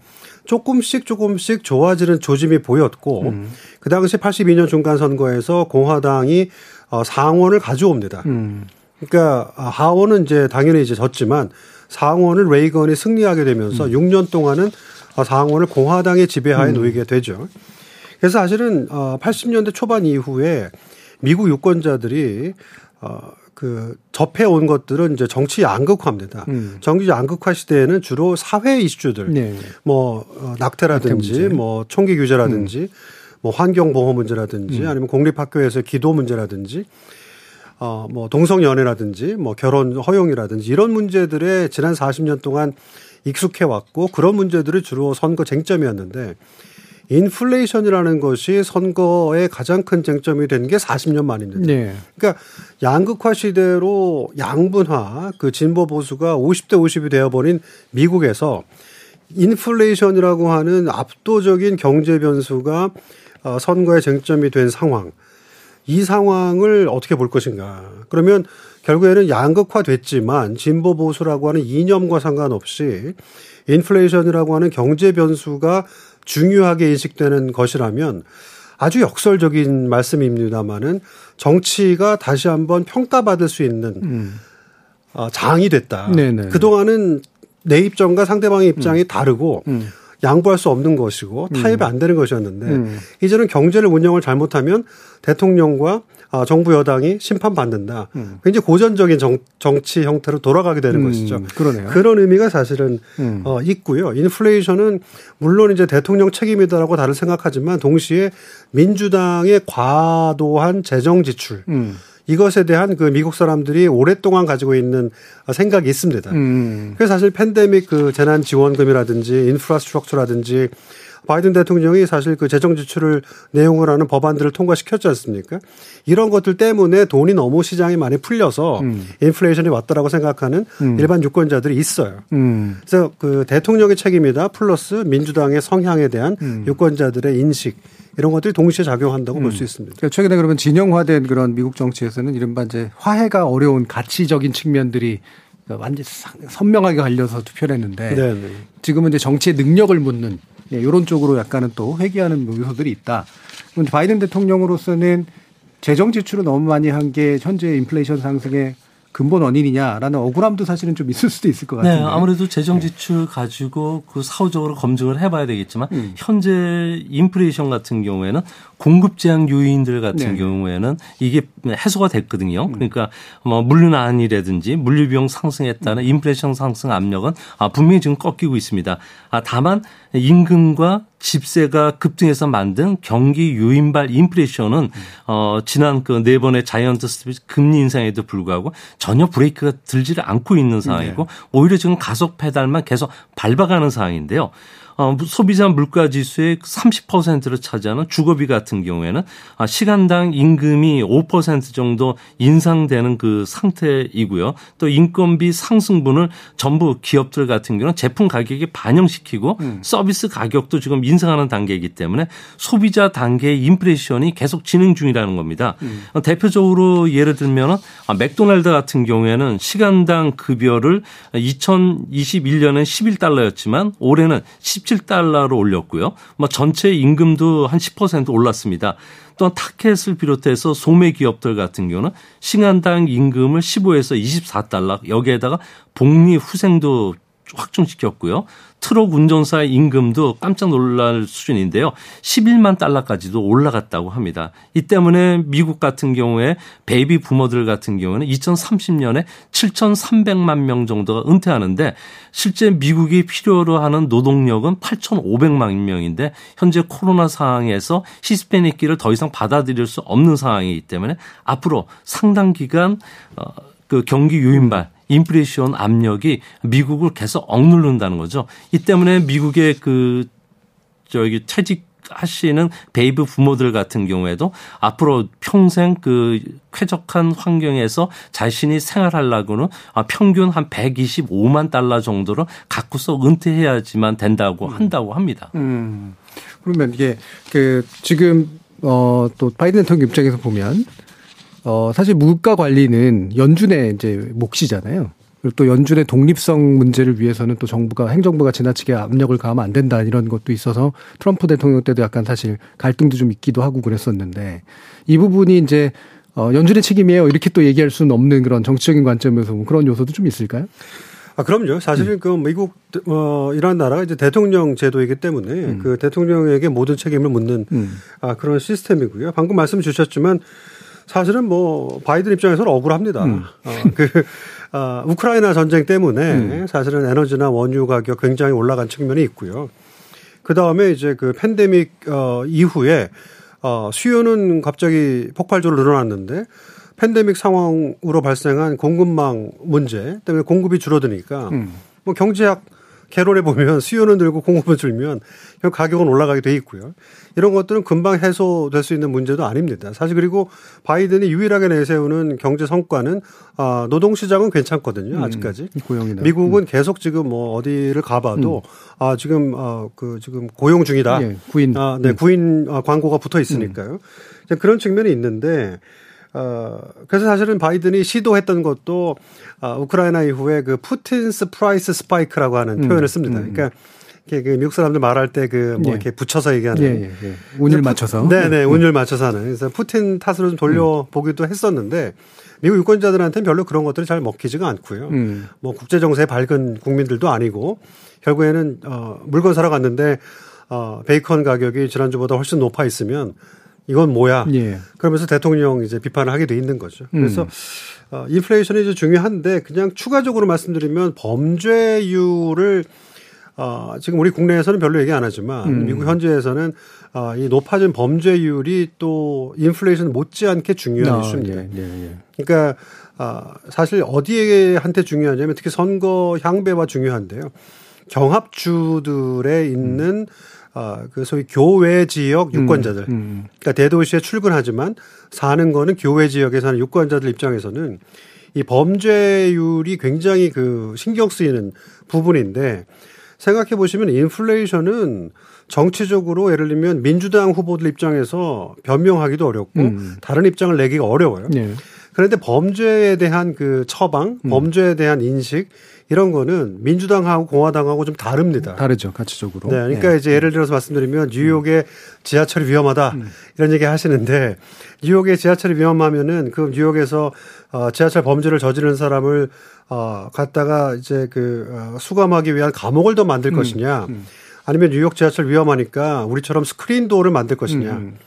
조금씩 조금씩 좋아지는 조짐이 보였고 그 당시 82년 중간 선거에서 공화당이 어, 상원을 가져옵니다. 음. 그러니까 아, 하원은 이제 당연히 이제 졌지만 상원을 레이건이 승리하게 되면서 6년 동안은 아, 상원을 공화당의 지배하에 놓이게 되죠. 그래서 사실은 어 80년대 초반 이후에 미국 유권자들이 어 그 접해 온 것들은 이제 정치 양극화입니다. 음. 정치 양극화 시대에는 주로 사회 이슈들, 네. 뭐 어, 낙태라든지. 뭐 총기 규제라든지, 뭐 환경 보호 문제라든지, 음. 아니면 공립 학교에서 기도 문제라든지, 어, 뭐 동성 연애라든지, 뭐 결혼 허용이라든지 이런 문제들에 지난 40년 동안 익숙해 왔고 그런 문제들이 주로 선거 쟁점이었는데 인플레이션이라는 것이 선거의 가장 큰 쟁점이 된 게 40년 만입니다. 네. 그러니까 양극화 시대로 양분화 그 진보 보수가 50대 50이 되어버린 미국에서 인플레이션이라고 하는 압도적인 경제 변수가 어, 선거의 쟁점이 된 상황. 이 상황을 어떻게 볼 것인가. 그러면 결국에는 양극화 됐지만 진보 보수라고 하는 이념과 상관없이 인플레이션이라고 하는 경제 변수가 중요하게 인식되는 것이라면 아주 역설적인 말씀입니다마는 정치가 다시 한번 평가받을 수 있는 어, 장이 됐다. 음. 네네. 그동안은 내 입장과 상대방의 입장이 다르고 음. 양보할 수 없는 것이고 타협이 안 되는 것이었는데 음. 이제는 경제를 운영을 잘못하면 대통령과 아, 정부 여당이 심판받는다. 굉장히 고전적인 정, 정치 형태로 돌아가게 되는 음, 것이죠. 그러네요. 그런 의미가 사실은 음. 어, 있고요. 인플레이션은 물론 이제 대통령 책임이다라고 다들 생각하지만 동시에 민주당의 과도한 재정 지출 음. 이것에 대한 그 미국 사람들이 오랫동안 가지고 있는 생각이 있습니다. 음. 그래서 사실 팬데믹 그 재난 지원금이라든지 인프라스트럭처라든지 바이든 대통령이 사실 그 재정 지출을 내용을 하는 법안들을 통과시켰지 않습니까? 이런 것들 때문에 돈이 너무 시장이 많이 풀려서 음. 인플레이션이 왔다라고 생각하는 음. 일반 유권자들이 있어요. 음. 그래서 그 대통령의 책임이다 플러스 민주당의 성향에 대한 음. 유권자들의 인식 이런 것들이 동시에 작용한다고 볼수 있습니다. 그러니까 최근에 그러면 진영화된 그런 미국 정치에서는 이른바 이제 화해가 어려운 가치적인 측면들이 완전 히 선명하게 갈려서 투표를 했는데 네, 네. 지금은 이제 정치의 능력을 묻는 예, 이런 쪽으로 약간은 또 회귀하는 요소들이 있다. 바이든 대통령으로서는 재정 지출을 너무 많이 한 게 현재 인플레이션 상승의 근본 원인이냐라는 억울함도 사실은 좀 있을 수도 있을 것 네, 같은데. 아무래도 재정 지출 가지고 그 사후적으로 검증을 해봐야 되겠지만 음. 현재 인플레이션 같은 경우에는 공급 제한 요인들 같은 네. 경우에는 이게 해소가 됐거든요. 그러니까 뭐 물류난이라든지 물류비용 상승에 따른 인플레이션 상승 압력은 아, 분명히 지금 꺾이고 있습니다. 아, 다만 임금과 집세가 급등해서 만든 경기 유인발 인플레이션은 어 지난 그 네 번의 giant step 금리 인상에도 불구하고 전혀 브레이크가 들지를 않고 있는 상황이고 네. 오히려 지금 가속 페달만 계속 밟아가는 상황인데요. 어, 소비자 물가 지수의 30%를 차지하는 주거비 같은 경우에는 아, 시간당 임금이 5% 정도 인상되는 그 상태이고요. 또 인건비 상승분을 전부 기업들 같은 경우는 제품 가격에 반영시키고 서비스 가격도 지금 인상하는 단계이기 때문에 소비자 단계의 인플레이션이 계속 진행 중이라는 겁니다. 어, 대표적으로 예를 들면 아, 맥도날드 같은 경우에는 시간당 급여를 2021년에 11달러였지만 올해는 17달러로 올렸고요. 뭐 전체 임금도 한 10% 올랐습니다. 또한 타켓을 비롯해서 소매 기업들 같은 경우는 시간당 임금을 15에서 24달러 여기에다가 복리 후생도 확정시켰고요. 트럭 운전사의 임금도 깜짝 놀랄 수준인데요. 11만 달러까지도 올라갔다고 합니다. 이 때문에 미국 같은 경우에 baby boomer들 같은 경우는 2030년에 7,300만 명 정도가 은퇴하는데 실제 미국이 필요로 하는 노동력은 8,500만 명인데 현재 코로나 상황에서 히스패닉계를 더 이상 받아들일 수 없는 상황이기 때문에 앞으로 상당 기간 어, 그 경기 유인발 인플레이션 압력이 미국을 계속 억누른다는 거죠. 이 때문에 미국의 그 저기 퇴직 하시는 baby boomer들 같은 경우에도 앞으로 평생 그 쾌적한 환경에서 자신이 생활하려고는 아, 평균 한 125만 달러 정도를 갖고서 은퇴해야지만 된다고 한다고 합니다. 음. 그러면 이게 그 지금 어또 바이든 대통령 입장에서 보면 어 사실 물가 관리는 연준의 이제 몫이잖아요. 그리고 또 연준의 독립성 문제를 위해서는 또 정부가 행정부가 지나치게 압력을 가하면 안 된다 이런 것도 있어서 트럼프 대통령 때도 약간 사실 갈등도 좀 있기도 하고 그랬었는데 이 부분이 이제 어 연준의 책임이에요 이렇게 또 얘기할 수는 없는 그런 정치적인 관점에서 보면 그런 요소도 좀 있을까요? 아, 그럼요. 사실은 그 미국, 어, 이런 나라가 이제 대통령 제도이기 때문에 그 대통령에게 모든 책임을 묻는 음. 아, 그런 시스템이고요. 방금 말씀 주셨지만 사실은 뭐 바이든 입장에서는 억울합니다. 음. 어, 그, 아, 우크라이나 전쟁 때문에 사실은 에너지나 원유 가격 굉장히 올라간 측면이 있고요. 그 다음에 이제 그 팬데믹, 어, 이후에 어, 수요는 갑자기 폭발적으로 늘어났는데 팬데믹 상황으로 발생한 공급망 문제 때문에 공급이 줄어드니까 음. 뭐 경제학 개론에 보면 수요는 늘고 공급은 줄면 가격은 올라가게 돼 있고요. 이런 것들은 금방 해소될 수 있는 문제도 아닙니다. 사실 그리고 바이든이 유일하게 내세우는 경제 성과는 아, 노동 시장은 괜찮거든요. 아직까지. 고용이나 미국은 계속 지금 뭐 어디를 가봐도 아 지금 아 그 지금 고용 중이다. 예, 구인. 아, 네, 구인 아, 광고가 붙어 있으니까요. 이제 그런 측면이 있는데 어, 그래서 사실은 바이든이 시도했던 것도 아, 우크라이나 이후에 그 Putin's price spike라고 하는 음, 표현을 씁니다. 음. 그러니까 이렇게 그 미국 사람들 말할 때 그뭐 예. 이렇게 붙여서 얘기하는 예, 예, 예. 운을 맞춰서. 네네, 음. 운율 맞춰서 하는. 그래서 푸틴 탓으로 좀 돌려보기도 했었는데 미국 유권자들한테는 별로 그런 것들이 잘 먹히지가 않고요. 음. 뭐 국제 정세에 밝은 국민들도 아니고 결국에는 어, 물건 사러 갔는데 어, 베이컨 가격이 지난주보다 훨씬 높아 있으면 이건 뭐야? 예. 그러면서 대통령 이제 비판을 하게 돼 있는 거죠. 음. 그래서 어, 인플레이션이 이제 중요한데 그냥 추가적으로 말씀드리면 범죄율을 어, 지금 우리 국내에서는 별로 얘기 안 하지만 음. 미국 현지에서는 어, 이 높아진 범죄율이 또 인플레이션 못지않게 중요한 아, 이슈입니다. 예, 예, 예. 그러니까 아, 사실 어디에 한테 중요하냐면 특히 선거 향배와 중요한데요. 경합주들에 있는 아, 그 소위 교외 지역 유권자들. 음. 그러니까 대도시에 출근하지만 사는 거는 교외 지역에 사는 유권자들 입장에서는 이 범죄율이 굉장히 그 신경 쓰이는 부분인데 생각해 보시면 인플레이션은 정치적으로 예를 들면 민주당 후보들 입장에서 변명하기도 어렵고 음. 다른 입장을 내기가 어려워요. 예. 그런데 범죄에 대한 그 처방, 음. 범죄에 대한 인식 이런 거는 민주당하고 공화당하고 좀 다릅니다. 다르죠, 가치적으로. 네, 그러니까 예. 이제 예를 들어서 말씀드리면 뉴욕의 지하철이 위험하다 음. 이런 얘기 하시는데 뉴욕의 지하철이 위험하면은 그 뉴욕에서 어 지하철 범죄를 저지른 사람을 어 갖다가 이제 그 어, 수감하기 위한 감옥을 더 만들 음. 것이냐 아니면 뉴욕 지하철 위험하니까 우리처럼 스크린 도어를 만들 것이냐 음.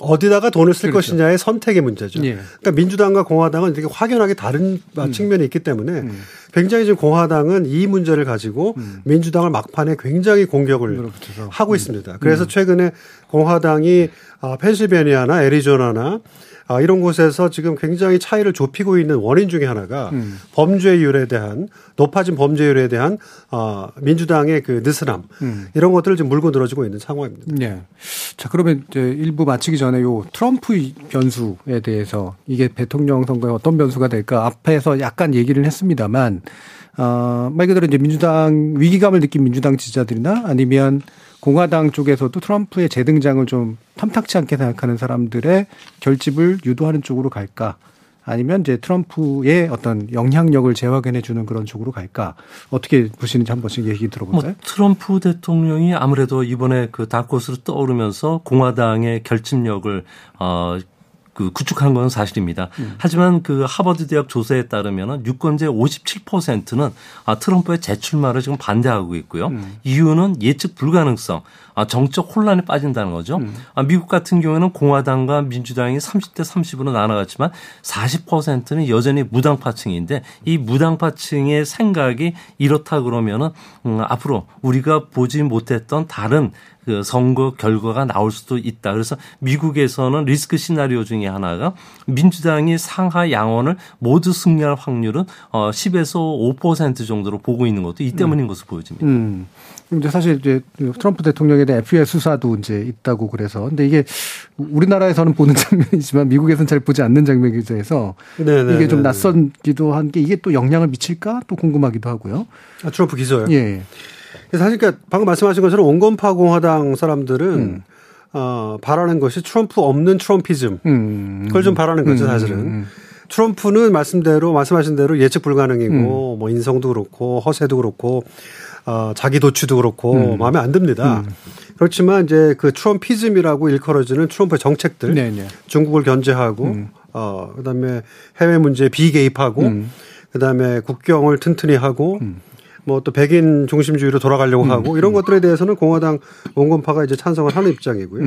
어디다가 돈을 쓸 그렇죠. 것이냐의 선택의 문제죠. 예. 그러니까 민주당과 공화당은 이렇게 확연하게 다른 음. 측면이 있기 때문에 굉장히 지금 공화당은 이 문제를 가지고 민주당을 막판에 굉장히 공격을 음. 음. 하고 있습니다. 그래서 최근에 공화당이 아, 펜실베니아나 애리조나나 아, 이런 곳에서 지금 굉장히 차이를 좁히고 있는 원인 중에 하나가 음. 범죄율에 대한 높아진 범죄율에 대한 아, 민주당의 그 느슨함 음. 이런 것들을 지금 물고 늘어지고 있는 상황입니다. 네. 자, 그러면 이제 일부 마치기 전에 요 트럼프 이 변수에 대해서 이게 대통령 선거에 어떤 변수가 될까 앞에서 약간 얘기를 했습니다만, 어, 말 그대로 이제 민주당 위기감을 느낀 민주당 지지자들이나 아니면 공화당 쪽에서도 트럼프의 재등장을 좀 탐탁치 않게 생각하는 사람들의 결집을 유도하는 쪽으로 갈까? 아니면 이제 트럼프의 어떤 영향력을 재확인해 주는 그런 쪽으로 갈까? 어떻게 보시는지 한 번씩 얘기 들어볼까요? 뭐 트럼프 대통령이 아무래도 이번에 그 다크호스로 떠오르면서 공화당의 결집력을 어. 그 구축한 건 사실입니다. 하지만 그 하버드 대학 조사에 따르면은 유권자 57%는 아 트럼프의 재출마를 지금 반대하고 있고요. 이유는 예측 불가능성, 아 정적 혼란에 빠진다는 거죠. 아 미국 같은 경우에는 공화당과 민주당이 30대 30으로 나눠갔지만 40%는 여전히 무당파층인데 이 무당파층의 생각이 이렇다 그러면은 음, 앞으로 우리가 보지 못했던 다른 그 선거 결과가 나올 수도 있다. 그래서 미국에서는 리스크 시나리오 중에 하나가 민주당이 상하 양원을 모두 승리할 확률은 어 10에서 5% 정도로 보고 있는 것도 이 때문인 것으로 보여집니다. 음. 이제 사실 이제 트럼프 대통령에 대한 FBI 수사도 이제 있다고 그래서 근데 이게 우리나라에서는 보는 장면이지만 미국에서는 잘 보지 않는 장면이기도 해서 네네, 이게 좀 네네. 낯선기도 한 게 이게 또 영향을 미칠까 또 궁금하기도 하고요. 아, 트럼프 기소요. 예. 사실 그러니까 방금 말씀하신 것처럼 온건파 공화당 사람들은 음. 어, 바라는 것이 트럼프 없는 트럼피즘. 음. 그걸 좀 바라는 거죠, 음, 사실은. 음, 트럼프는 말씀대로 말씀하신 대로 예측 불가능이고 음. 뭐 인성도 그렇고 허세도 그렇고 어, 자기 도취도 그렇고 음. 마음에 안 듭니다. 그렇지만 이제 그 트럼피즘이라고 일컬어지는 트럼프의 정책들, 네네. 중국을 견제하고 음. 어 그다음에 해외 문제에 비개입하고 음. 그다음에 국경을 튼튼히 하고 뭐 또 백인 중심주의로 돌아가려고 음. 하고 이런 것들에 대해서는 공화당 온건파가 이제 찬성을 하는 입장이고요.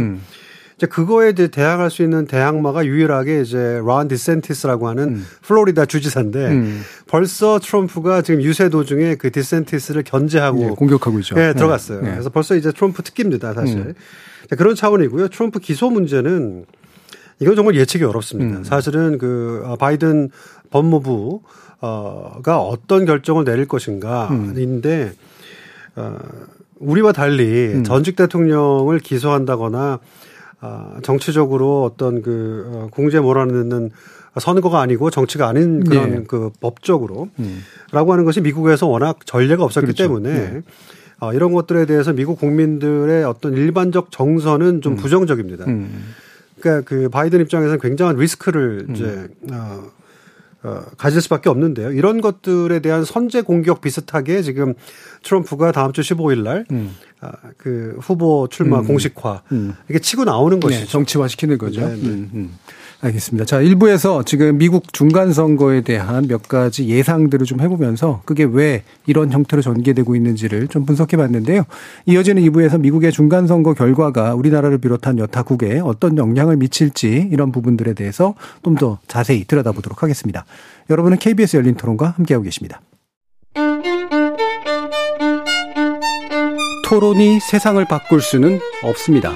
음. 이제 그거에 이제 대항할 수 있는 대항마가 유일하게 이제 론 디샌티스라고 하는 음. 플로리다 주지사인데 음. 벌써 트럼프가 지금 유세 도중에 그 디샌티스를 견제하고 예, 공격하고 있죠. 네, 네. 들어갔어요. 네. 그래서 벌써 이제 트럼프 특기입니다, 사실. 음. 자, 그런 차원이고요. 트럼프 기소 문제는 이건 정말 예측이 어렵습니다. 음. 사실은 그 어, 바이든 법무부 어가 어떤 결정을 내릴 것인가인데 어 우리와 달리 음. 전직 대통령을 기소한다거나 아, 정치적으로 어떤 그 어, 공제 몰아넣는 선거가 아니고 정치가 아닌 그런 네. 그 법적으로 음. 라고 하는 것이 미국에서 워낙 전례가 없었기 그렇죠. 때문에 네. 어, 이런 것들에 대해서 미국 국민들의 어떤 일반적 정서는 좀 부정적입니다. 음. 그러니까 그 바이든 입장에서는 굉장한 리스크를 음. 이제 어, 어, 가질 수밖에 없는데요. 이런 것들에 대한 선제 공격 비슷하게 지금 트럼프가 다음 주 15일 날 음. 아, 그 후보 출마 음. 공식화 음. 이게 치고 나오는 네, 것이죠. 정치화 시키는 거죠. 네, 네. 알겠습니다. 자, 1부에서 지금 미국 중간선거에 대한 몇 가지 예상들을 좀 해보면서 그게 왜 이런 형태로 전개되고 있는지를 좀 분석해 봤는데요. 이어지는 2부에서 미국의 중간선거 결과가 우리나라를 비롯한 여타국에 어떤 영향을 미칠지 이런 부분들에 대해서 좀 더 자세히 들여다보도록 하겠습니다. 여러분은 KBS 열린 토론과 함께하고 계십니다. 토론이 세상을 바꿀 수는 없습니다.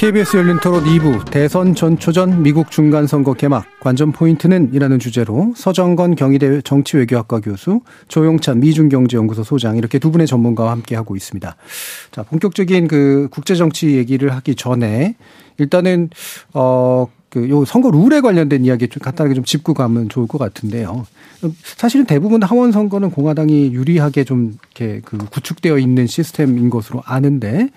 KBS 열린 토론 2부 대선 전초전 미국 중간선거 개막 관전 포인트는 이라는 주제로 서정건 경희대 정치외교학과 교수 조용찬 미중경제연구소 소장 이렇게 두 분의 전문가와 함께하고 있습니다. 자 본격적인 그 국제정치 얘기를 하기 전에 일단은 어 그요 선거 룰에 관련된 이야기 좀 간단하게 좀 짚고 가면 좋을 것 같은데요. 사실은 대부분 하원 선거는 공화당이 유리하게 좀 이렇게 그 구축되어 있는 시스템인 것으로 아는데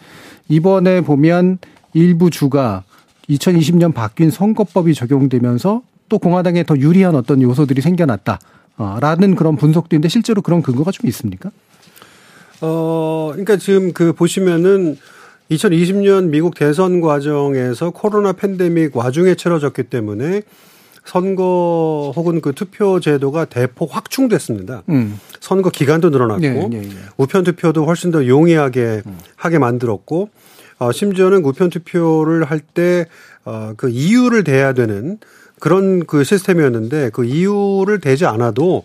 이번에 보면 일부 주가 2020년 바뀐 선거법이 적용되면서 또 공화당에 더 유리한 어떤 요소들이 생겨났다. 어, 라는 그런 분석도 있는데 실제로 그런 근거가 좀 있습니까? 어, 그러니까 지금 그 보시면은 2020년 미국 대선 과정에서 코로나 팬데믹 와중에 치러졌기 때문에 선거 혹은 그 투표 제도가 대폭 확충됐습니다. 음. 선거 기간도 늘어났고 네, 네, 네. 우편 투표도 훨씬 더 용이하게 음. 하게 만들었고 어, 심지어는 우편 투표를 할 때 어, 그 이유를 대야 되는 그런 그 시스템이었는데 그 이유를 대지 않아도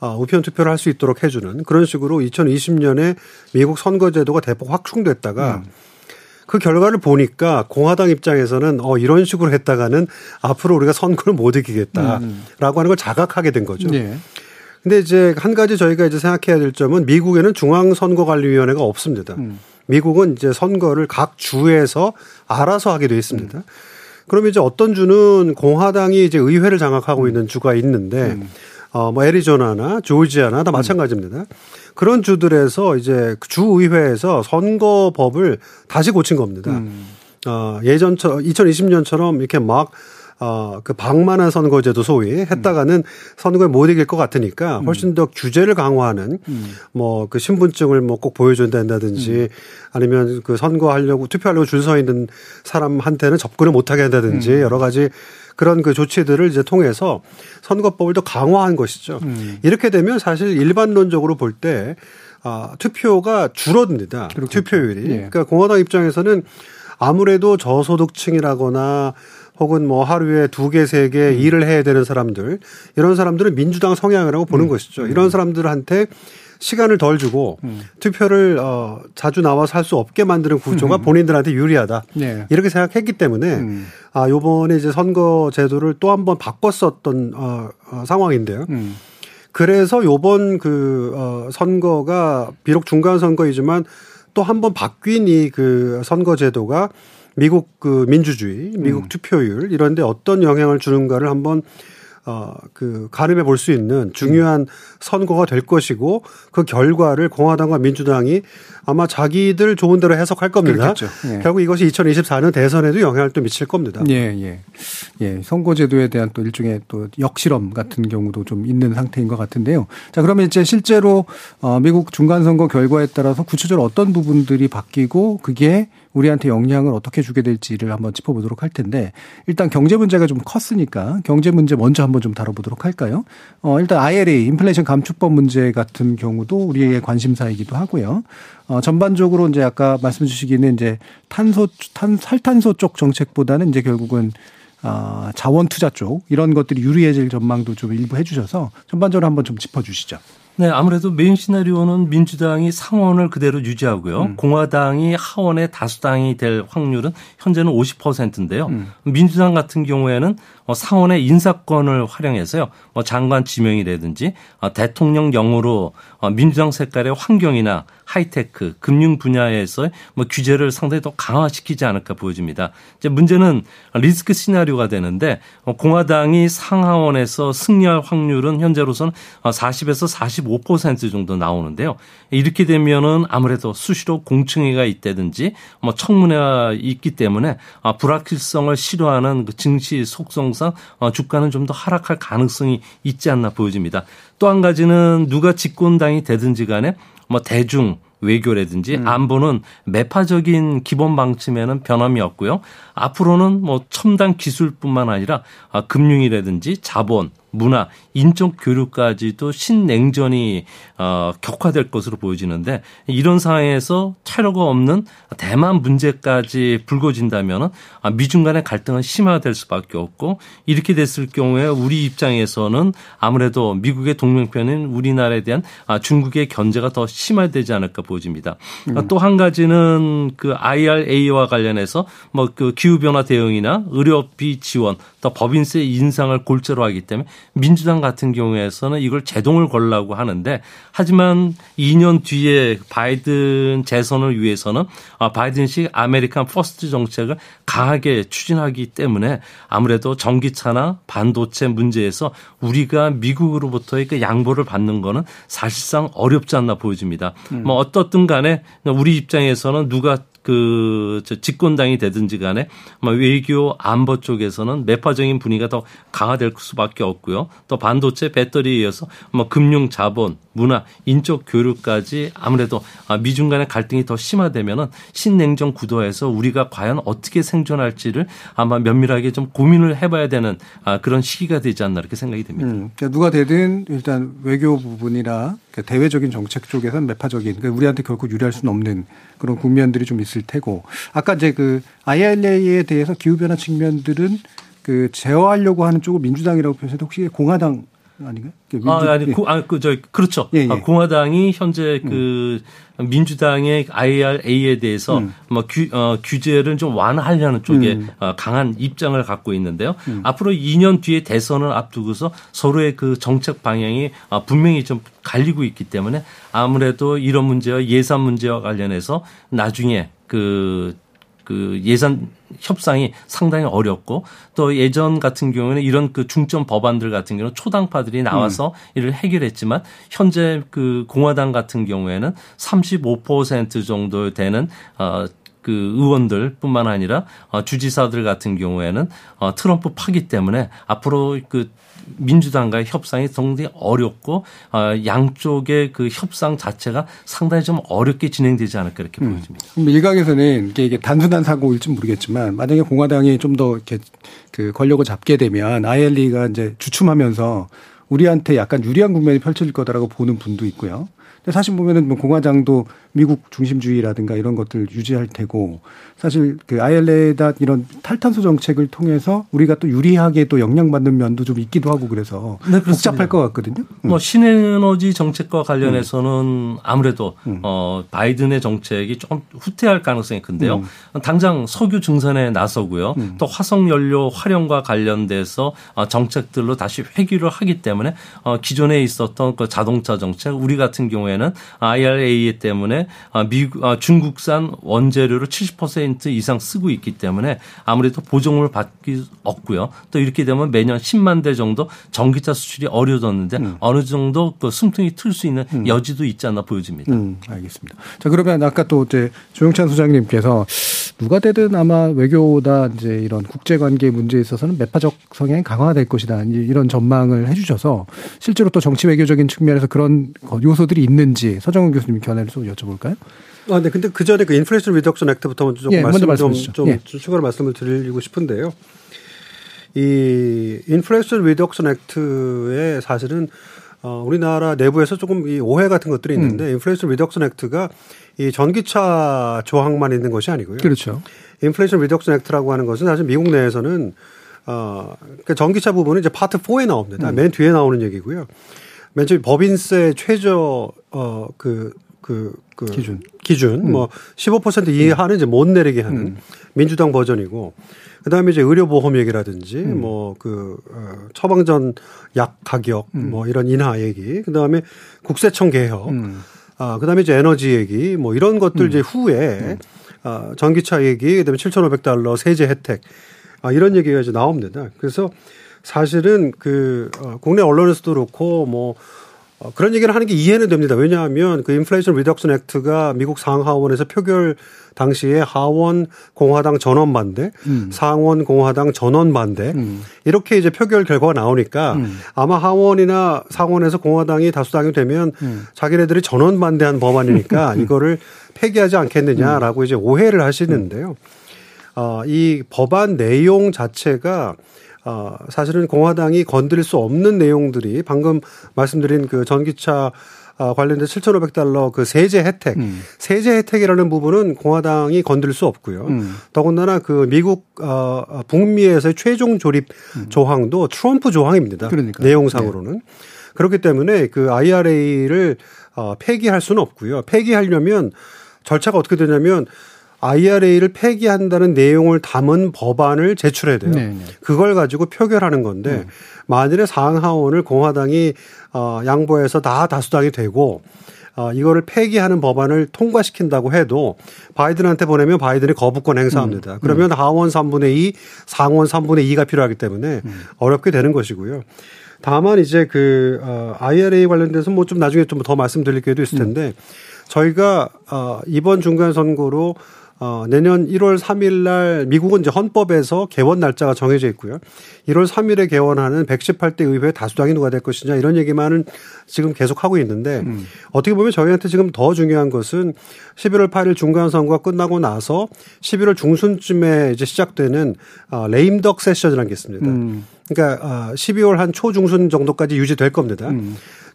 어, 우편 투표를 할 수 있도록 해주는 그런 식으로 2020년에 미국 선거제도가 대폭 확충됐다가 음. 그 결과를 보니까 공화당 입장에서는 어 이런 식으로 했다가는 앞으로 우리가 선거를 못 이기겠다라고 음. 하는 걸 자각하게 된 거죠. 네. 근데 이제 한 가지 저희가 이제 생각해야 될 점은 미국에는 중앙선거관리위원회가 없습니다. 음. 미국은 이제 선거를 각 주에서 알아서 하게 돼 있습니다. 음. 그러면 이제 어떤 주는 공화당이 이제 의회를 장악하고 음. 있는 주가 있는데 음. 어, 뭐 애리조나나 조지아나 다 음. 마찬가지입니다. 그런 주들에서 이제 그 주의회에서 선거법을 다시 고친 겁니다. 음. 어, 예전처럼 2020년처럼 이렇게 막 어, 그 방만한 선거제도 소위 했다가는 음. 선거에 못 이길 것 같으니까 음. 훨씬 더 규제를 강화하는 음. 뭐그 신분증을 뭐 꼭 보여줘야 된다든지 음. 아니면 그 선거하려고 투표하려고 줄 서 있는 사람한테는 접근을 못하게 한다든지 음. 여러 가지 그런 그 조치들을 이제 통해서 선거법을 더 강화한 것이죠. 음. 이렇게 되면 사실 일반론적으로 볼 때 아, 투표가 줄어듭니다. 그렇겠죠. 투표율이. 예. 그러니까 공화당 입장에서는 아무래도 저소득층이라거나 혹은 뭐 하루에 두 개, 세개 일을 해야 되는 사람들 이런 사람들은 민주당 성향이라고 보는 음. 것이죠. 이런 사람들한테 시간을 덜 주고 음. 투표를 어 자주 나와서 할 수 없게 만드는 구조가 음. 본인들한테 유리하다. 네. 이렇게 생각했기 때문에 음. 아 요번에 이제 선거 제도를 또 한번 바꿨었던 어, 어 상황인데요. 음. 그래서 요번 그 어, 선거가 비록 중간 선거이지만 또 한번 바뀐 이 그 선거 제도가 미국 그 민주주의, 미국 음. 투표율 이런데 어떤 영향을 주는가를 한번 어, 그 가늠해 볼 수 있는 중요한 선거가 될 것이고 그 결과를 공화당과 민주당이 아마 자기들 좋은 대로 해석할 겁니다. 예. 결국 이것이 2024년 대선에도 영향을 또 미칠 겁니다. 예, 예. 예, 선거제도에 대한 또 일종의 또 역실험 같은 경우도 좀 있는 상태인 것 같은데요. 자, 그러면 이제 실제로 어, 미국 중간 선거 결과에 따라서 구체적으로 어떤 부분들이 바뀌고 그게 우리한테 영향을 어떻게 주게 될지를 한번 짚어보도록 할 텐데 일단 경제 문제가 좀 컸으니까 경제 문제 먼저 한번 좀 다뤄보도록 할까요? 어, 일단 IRA 인플레이션 감축법 문제 같은 경우도 우리의 관심사이기도 하고요. 어, 전반적으로 이제 아까 말씀 주시기는 이제 탄소 탄 살탄소 쪽 정책보다는 이제 결국은 아, 자원 투자 쪽 이런 것들이 유리해질 전망도 좀 일부 해주셔서 전반적으로 한번 좀 짚어주시죠. 네, 아무래도 메인 시나리오는 민주당이 상원을 그대로 유지하고요. 음. 공화당이 하원의 다수당이 될 확률은 현재는 50%인데요. 음. 민주당 같은 경우에는 뭐 상원의 인사권을 활용해서요. 뭐 장관 지명이라든지 어, 대통령령으로 어, 민주당 색깔의 환경이나 하이테크, 금융 분야에서 뭐 규제를 상당히 더 강화시키지 않을까 보여집니다. 이제 문제는 리스크 시나리오가 되는데 어, 공화당이 상하원에서 승리할 확률은 현재로서는 40에서 45% 정도 나오는데요. 이렇게 되면은 아무래도 수시로 공청회가 있다든지 뭐 청문회가 있기 때문에 불확실성을 싫어하는 그 증시 속성 상황상 어, 주가는 좀 더 하락할 가능성이 있지 않나 보여집니다. 또 한 가지는 누가 집권당이 되든지 간에 뭐 대중 외교라든지 음. 안보는 매파적인 기본 방침에는 변함이 없고요. 앞으로는 뭐 첨단 기술뿐만 아니라 아, 금융이라든지 자본, 문화, 인적 교류까지도 신냉전이 어, 격화될 것으로 보여지는데 이런 상황에서 차려가 없는 대만 문제까지 불거진다면 아, 미중 간의 갈등은 심화될 수밖에 없고 이렇게 됐을 경우에 우리 입장에서는 아무래도 미국의 동맹편인 우리나라에 대한 아, 중국의 견제가 더 심화되지 않을까 보여집니다. 음. 또한 가지는 그 IRA와 관련해서 뭐 그 기후 변화 대응이나 의료비 지원, 또 법인세 인상을 골자로 하기 때문에 민주당 같은 경우에서는 이걸 제동을 걸라고 하는데 하지만 2년 뒤에 바이든 재선을 위해서는 아, 바이든식 American First 정책을 강하게 추진하기 때문에 아무래도 전기차나 반도체 문제에서 우리가 미국으로부터의 그 양보를 받는 거는 사실상 어렵지 않나 보여집니다. 음. 뭐 어떻든 간에 우리 입장에서는 누가 그, 저, 집권당이 되든지 간에 뭐 외교 안보 쪽에서는 매파 적인 분위기가 더 강화될 수밖에 없고요. 또 반도체 배터리에 이어서 뭐 금융 자본, 문화, 인적 교류까지 아무래도 아, 미중 간의 갈등이 더 심화되면은 신냉전 구도에서 우리가 과연 어떻게 생존할지를 아마 면밀하게 좀 고민을 해봐야 되는 아, 그런 시기가 되지 않나 이렇게 생각이 됩니다. 음, 그러니까 누가 되든 일단 외교 부분이나 그러니까 대외적인 정책 쪽에서는 매파적인 그러니까 우리한테 결코 유리할 수는 없는 그런 국면들이 좀 있을 테고 아까 이제 그 IRA에 대해서 기후 변화 측면들은 그 제어하려고 하는 쪽을 민주당이라고 표현해도 혹시 공화당 아닌가요? 그 민주, 아, 아니, 예. 아, 그, 저, 그렇죠. 예, 예. 아, 공화당이 현재 그 음. 민주당의 IRA에 대해서 음. 뭐 규, 어, 규제를 좀 완화하려는 쪽에 음. 어, 강한 입장을 갖고 있는데요. 음. 앞으로 2년 뒤에 대선을 앞두고서 서로의 그 정책 방향이 어, 분명히 좀 갈리고 있기 때문에 아무래도 이런 문제와 예산 문제와 관련해서 나중에 그 그 예산 협상이 상당히 어렵고 또 예전 같은 경우에는 이런 그 중점 법안들 같은 경우는 초당파들이 나와서 음. 이를 해결했지만 현재 그 공화당 같은 경우에는 35% 정도 되는 어그 의원들뿐만 아니라 어, 주지사들 같은 경우에는 어, 트럼프 파기 때문에 앞으로 그 민주당과의 협상이 상당히 어렵고 어, 양쪽의 그 협상 자체가 상당히 좀 어렵게 진행되지 않을까 이렇게 음. 보여집니다. 일각에서는 이게, 이게 단순한 사고일지 모르겠지만 만약에 공화당이 좀 더 이렇게 그 권력을 잡게 되면 아이엘리가 이제 주춤하면서 우리한테 약간 유리한 국면이 펼쳐질 거다라고 보는 분도 있고요. 근데 사실 보면은 뭐 공화당도 미국 중심주의라든가 이런 것들 유지할 테고 사실 그 ILA다 이런 탈탄소 정책을 통해서 우리가 또 유리하게 또 영향받는 면도 좀 있기도 하고 그래서 네, 복잡할 것 같거든요. 음. 뭐 신에너지 정책과 관련해서는 음. 아무래도 음. 어 바이든의 정책이 조금 후퇴할 가능성이 큰데요. 음. 당장 석유 증산에 나서고요. 음. 또 화석 연료 활용과 관련돼서 어, 정책들로 다시 회귀를 하기 때문에 어 기존에 있었던 그 자동차 정책 우리 같은 경우에는 IRA 때문에 아, 미국 아, 중국산 원재료를 70% 이상 쓰고 있기 때문에 아무래도 보정을 받기 없고요. 또 이렇게 되면 매년 10만 대 정도 전기차 수출이 어려졌는데 음. 어느 정도 그 숨통이 틀 수 있는 음. 여지도 있지 않나 보여집니다. 음, 알겠습니다. 자 그러면 아까 또 이제 조영찬 소장님께서 누가 되든 아마 외교나 이제 이런 국제 관계 문제에 있어서는 매파적 성향이 강화될 것이다 이런 전망을 해주셔서 실제로 또 정치 외교적인 측면에서 그런 요소들이 있는지 서정훈 교수님 견해를 좀 여쭤볼까요? 아, 네. 근데 그 전에 그 Inflation Reduction Act부터 먼저 조금 예, 말씀 좀, 좀 예. 추가로 말씀을 드리고 싶은데요. 이 Inflation Reduction Act에 사실은 어, 우리나라 내부에서 조금 이 오해 같은 것들이 있는데 음. Inflation Reduction Act가 이 전기차 조항만 있는 것이 아니고요. 그렇죠. Inflation Reduction Act라고 하는 것은 사실 미국 내에서는 어, 그러니까 전기차 부분은 이제 파트 4에 나옵니다. 음. 맨 뒤에 나오는 얘기고요. 맨 처음 법인세 최저 어그 그, 그 기준 기준 음. 뭐15% 이하는 이제 못 내리게 하는 음. 민주당 버전이고 그다음에 이제 의료보험 얘기라든지 음. 뭐그 어, 처방전 약 가격 음. 뭐 이런 인하 얘기 그다음에 국세청 개혁 음. 아 그다음에 이제 에너지 얘기 뭐 이런 것들 음. 이제 후에 아 전기차 얘기 그다음에 7,500달러 세제 혜택 아 이런 얘기가 이제 나옵니다. 그래서 사실은 그 어, 국내 언론에서도 그렇고 뭐 어, 그런 얘기를 하는 게 이해는 됩니다. 왜냐하면 그 Inflation Reduction Act가 미국 상하원에서 표결 당시에 하원 공화당 전원 반대, 음. 상원 공화당 전원 반대 음. 이렇게 이제 표결 결과가 나오니까 음. 아마 하원이나 상원에서 공화당이 다수당이 되면 음. 자기네들이 전원 반대한 법안이니까 음. 이거를 폐기하지 않겠느냐라고 이제 오해를 하시는데요. 어, 이 법안 내용 자체가 어, 사실은 공화당이 건드릴 수 없는 내용들이 방금 말씀드린 그 전기차 어, 관련된 7,500달러 그 세제 혜택, 음. 세제 혜택이라는 부분은 공화당이 건드릴 수 없고요. 음. 더군다나 그 미국 어, 어 북미에서의 최종 조립 음. 조항도 트럼프 조항입니다. 그러니까. 내용상으로는. 네. 그렇기 때문에 그 IRA를 어, 폐기할 수는 없고요. 폐기하려면 절차가 어떻게 되냐면 IRA를 폐기한다는 내용을 담은 법안을 제출해야 돼요. 네, 네. 그걸 가지고 표결하는 건데 만일에 상 하원을 공화당이 어 양보해서 다 다수당이 되고 어 이거를 폐기하는 법안을 통과시킨다고 해도 바이든한테 보내면 바이든이 거부권 행사합니다. 그러면 하원 3분의 2, 상원 3분의 2가 필요하기 때문에 어렵게 되는 것이고요. 다만 이제 그 어, IRA 관련돼서 뭐 좀 나중에 좀 더 말씀드릴 기회도 있을 텐데 저희가 어, 이번 중간 선거로 어, 내년 1월 3일 날 미국은 이제 헌법에서 개원 날짜가 정해져 있고요. 1월 3일에 개원하는 118대 의회 다수당이 누가 될 것이냐 이런 얘기만은 지금 계속 하고 있는데 어떻게 보면 저희한테 지금 더 중요한 것은 11월 8일 중간 선거가 끝나고 나서 11월 중순쯤에 이제 시작되는 어, 레임덕 세션이라는 게 있습니다. 그러니까 어, 12월 한 초 중순 정도까지 유지될 겁니다.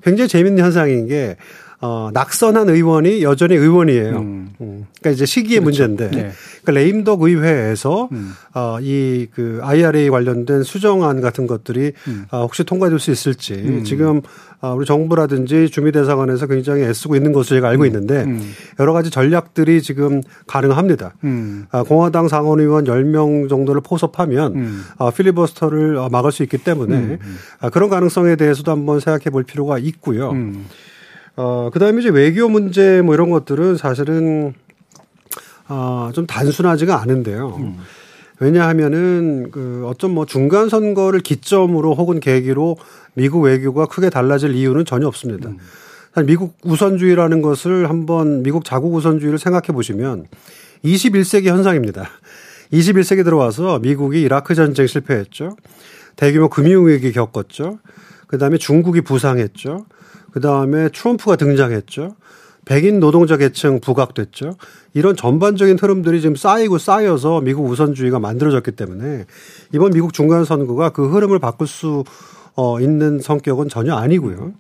굉장히 재밌는 현상인 게 어, 낙선한 의원이 여전히 의원이에요. 음. 그러니까 이제 시기의 문제인데, 네. 그러니까 레임덕 의회에서 어, 이그 IRA 관련된 수정안 같은 것들이 어, 혹시 통과될 수 있을지 지금 어, 우리 정부라든지 주미대사관에서 굉장히 애쓰고 있는 것으로 제가 알고 있는데 여러 가지 전략들이 지금 가능합니다. 음. 아, 공화당 상원의원 10명 정도를 포섭하면 음. 아, 필리버스터를 아, 막을 수 있기 때문에 아, 그런 가능성에 대해서도 한번 생각해 볼 필요가 있고요. 음. 어, 그 다음에 이제 외교 문제 뭐 이런 것들은 사실은, 어, 좀 단순하지가 않은데요. 왜냐하면은 그 어쩜 뭐 중간 선거를 기점으로 혹은 계기로 미국 외교가 크게 달라질 이유는 전혀 없습니다. 사실 미국 우선주의라는 것을 한번 미국 자국 우선주의를 생각해 보시면 21세기 현상입니다. 21세기 들어와서 미국이 이라크 전쟁 실패했죠. 대규모 금융위기 겪었죠. 그 다음에 중국이 부상했죠. 그 다음에 트럼프가 등장했죠. 백인 노동자 계층 부각됐죠. 이런 전반적인 흐름들이 지금 쌓이고 쌓여서 미국 우선주의가 만들어졌기 때문에 이번 미국 중간 선거가 그 흐름을 바꿀 수 어, 있는 성격은 전혀 아니고요.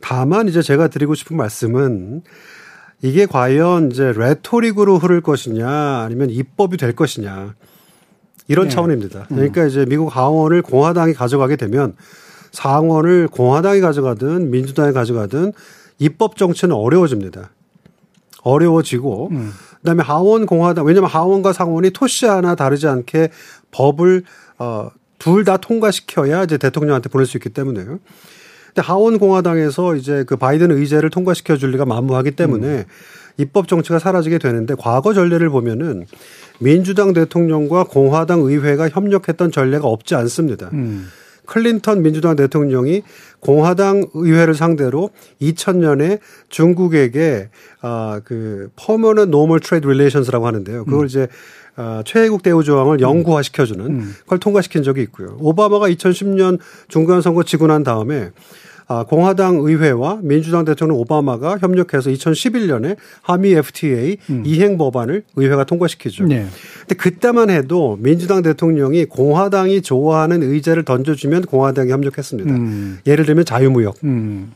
다만 이제 제가 드리고 싶은 말씀은 이게 과연 이제 레토릭으로 흐를 것이냐 아니면 입법이 될 것이냐 이런 네. 차원입니다. 그러니까 이제 미국 하원을 공화당이 가져가게 되면 상원을 공화당이 가져가든 민주당이 가져가든 입법 정치는 어려워집니다. 어려워지고 그다음에 하원 공화당 왜냐하면 하원과 상원이 토시 하나 다르지 않게 법을 어 둘 다 통과시켜야 이제 대통령한테 보낼 수 있기 때문에요. 근데 하원 공화당에서 이제 그 바이든 의제를 통과시켜 줄 리가 만무하기 때문에 입법 정치가 사라지게 되는데 과거 전례를 보면은 민주당 대통령과 공화당 의회가 협력했던 전례가 없지 않습니다. 음. 클린턴 민주당 대통령이 공화당 의회를 상대로 2000년에 중국에게 아그 Permanent Normal Trade Relations라고 하는데요. 그걸 이제 아, 최혜국 대우 조항을 영구화 시켜주는 그걸 통과시킨 적이 있고요. 오바마가 2010년 중간 선거 지고 난 다음에 아, 공화당 의회와 민주당 대통령 오바마가 협력해서 2011년에 한미 FTA 이행 법안을 의회가 통과시키죠. 네. 근데 그때만 해도 민주당 대통령이 공화당이 좋아하는 의제를 던져주면 공화당이 협력했습니다. 음. 예를 들면 자유무역. 음.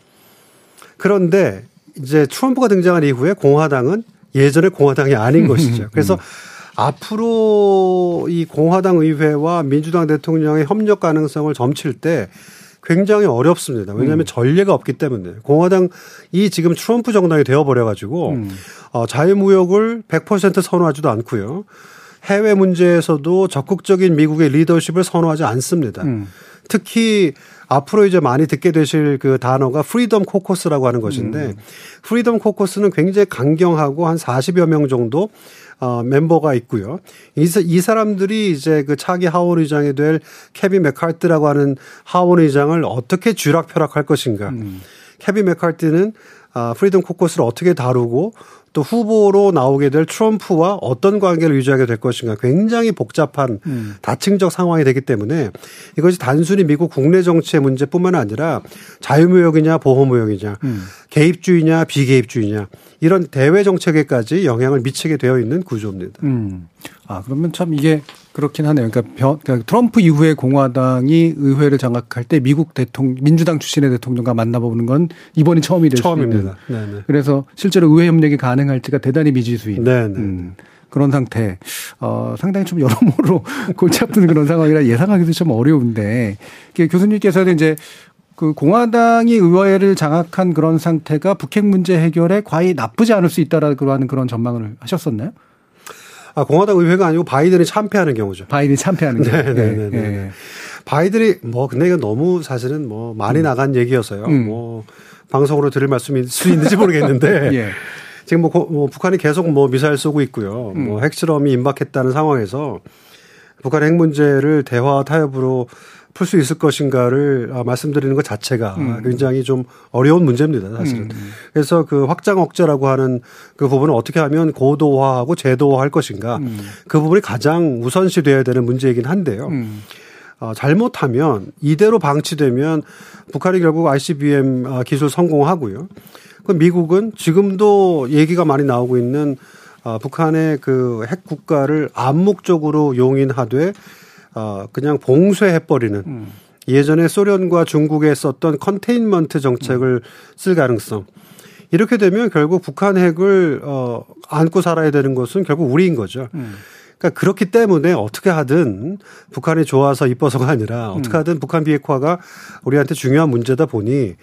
그런데 이제 트럼프가 등장한 이후에 공화당은 예전의 공화당이 아닌 것이죠. 그래서 앞으로 이 공화당 의회와 민주당 대통령의 협력 가능성을 점칠 때 굉장히 어렵습니다. 왜냐하면 전례가 없기 때문에 공화당이 지금 트럼프 정당이 되어버려 가지고 어, 자유무역을 100% 선호하지도 않고요. 해외 문제에서도 적극적인 미국의 리더십을 선호하지 않습니다. 특히 앞으로 이제 많이 듣게 되실 그 단어가 Freedom Caucus라고 하는 것인데 Freedom Caucus는 굉장히 강경하고 한 40여 명 정도 어, 멤버가 있고요. 이, 사- 이 사람들이 이제 그 차기 하원 의장이 될 케빈 맥카시라고 하는 하원 의장을 어떻게 쥐락펴락할 것인가. 케빈 맥카시는 아, Freedom Caucus를 어떻게 다루고 또 후보로 나오게 될 트럼프와 어떤 관계를 유지하게 될 것인가 굉장히 복잡한 다층적 상황이 되기 때문에 이것이 단순히 미국 국내 정치의 문제뿐만 아니라 자유무역이냐 보호무역이냐 개입주의냐 비개입주의냐 이런 대외 정책에까지 영향을 미치게 되어 있는 구조입니다. 음. 아, 그러면 참 이게 그렇긴 하네요. 그러니까, 변- 그러니까 트럼프 이후에 공화당이 의회를 장악할 때 미국 대통령, 민주당 출신의 대통령과 만나보는 건 이번이 처음이 될수 있는. 처음입니다. 네네. 그래서 실제로 의회 협력이 가능할지가 대단히 미지수인. 네네. 음, 그런 상태. 어, 상당히 좀 여러모로 골치 아픈 그런 상황이라 예상하기도 좀 어려운데 교수님께서는 이제 그 공화당이 의회를 장악한 그런 상태가 북핵 문제 해결에 과히 나쁘지 않을 수 있다라고 하는 그런 전망을 하셨었나요? 아, 공화당 의회가 아니고 바이든이 참패하는 경우죠. 바이든이 참패하는 경우. 네, 네, 네. 네. 네. 바이든이 뭐 근데 이건 너무 사실은 뭐 많이 음. 나간 얘기여서요. 음. 뭐 방송으로 들을 말씀일 수 있는지 모르겠는데 예. 지금 뭐, 뭐, 북한이 계속 뭐 미사일 쏘고 있고요. 음. 뭐 핵실험이 임박했다는 상황에서 북한의 핵 문제를 대화 타협으로 풀 수 있을 것인가를 아, 말씀드리는 것 자체가 음. 굉장히 좀 어려운 문제입니다, 사실은. 음. 그래서 그 확장 억제라고 하는 그 부분을 어떻게 하면 고도화하고 제도화할 것인가 음. 그 부분이 가장 우선시 돼야 되는 문제이긴 한데요. 음. 어, 잘못하면 이대로 방치되면 북한이 결국 ICBM 아, 기술 성공하고요. 그 미국은 지금도 얘기가 많이 나오고 있는 어, 북한의 그 핵 국가를 암묵적으로 용인하되 어, 그냥 봉쇄해버리는 음. 예전에 소련과 중국에 썼던 컨테인먼트 정책을 음. 쓸 가능성. 이렇게 되면 결국 북한 핵을 어, 안고 살아야 되는 것은 결국 우리인 거죠. 음. 그러니까 그렇기 때문에 어떻게 하든 북한이 좋아서 이뻐서가 아니라 어떻게 음. 하든 북한 비핵화가 우리한테 중요한 문제다 보니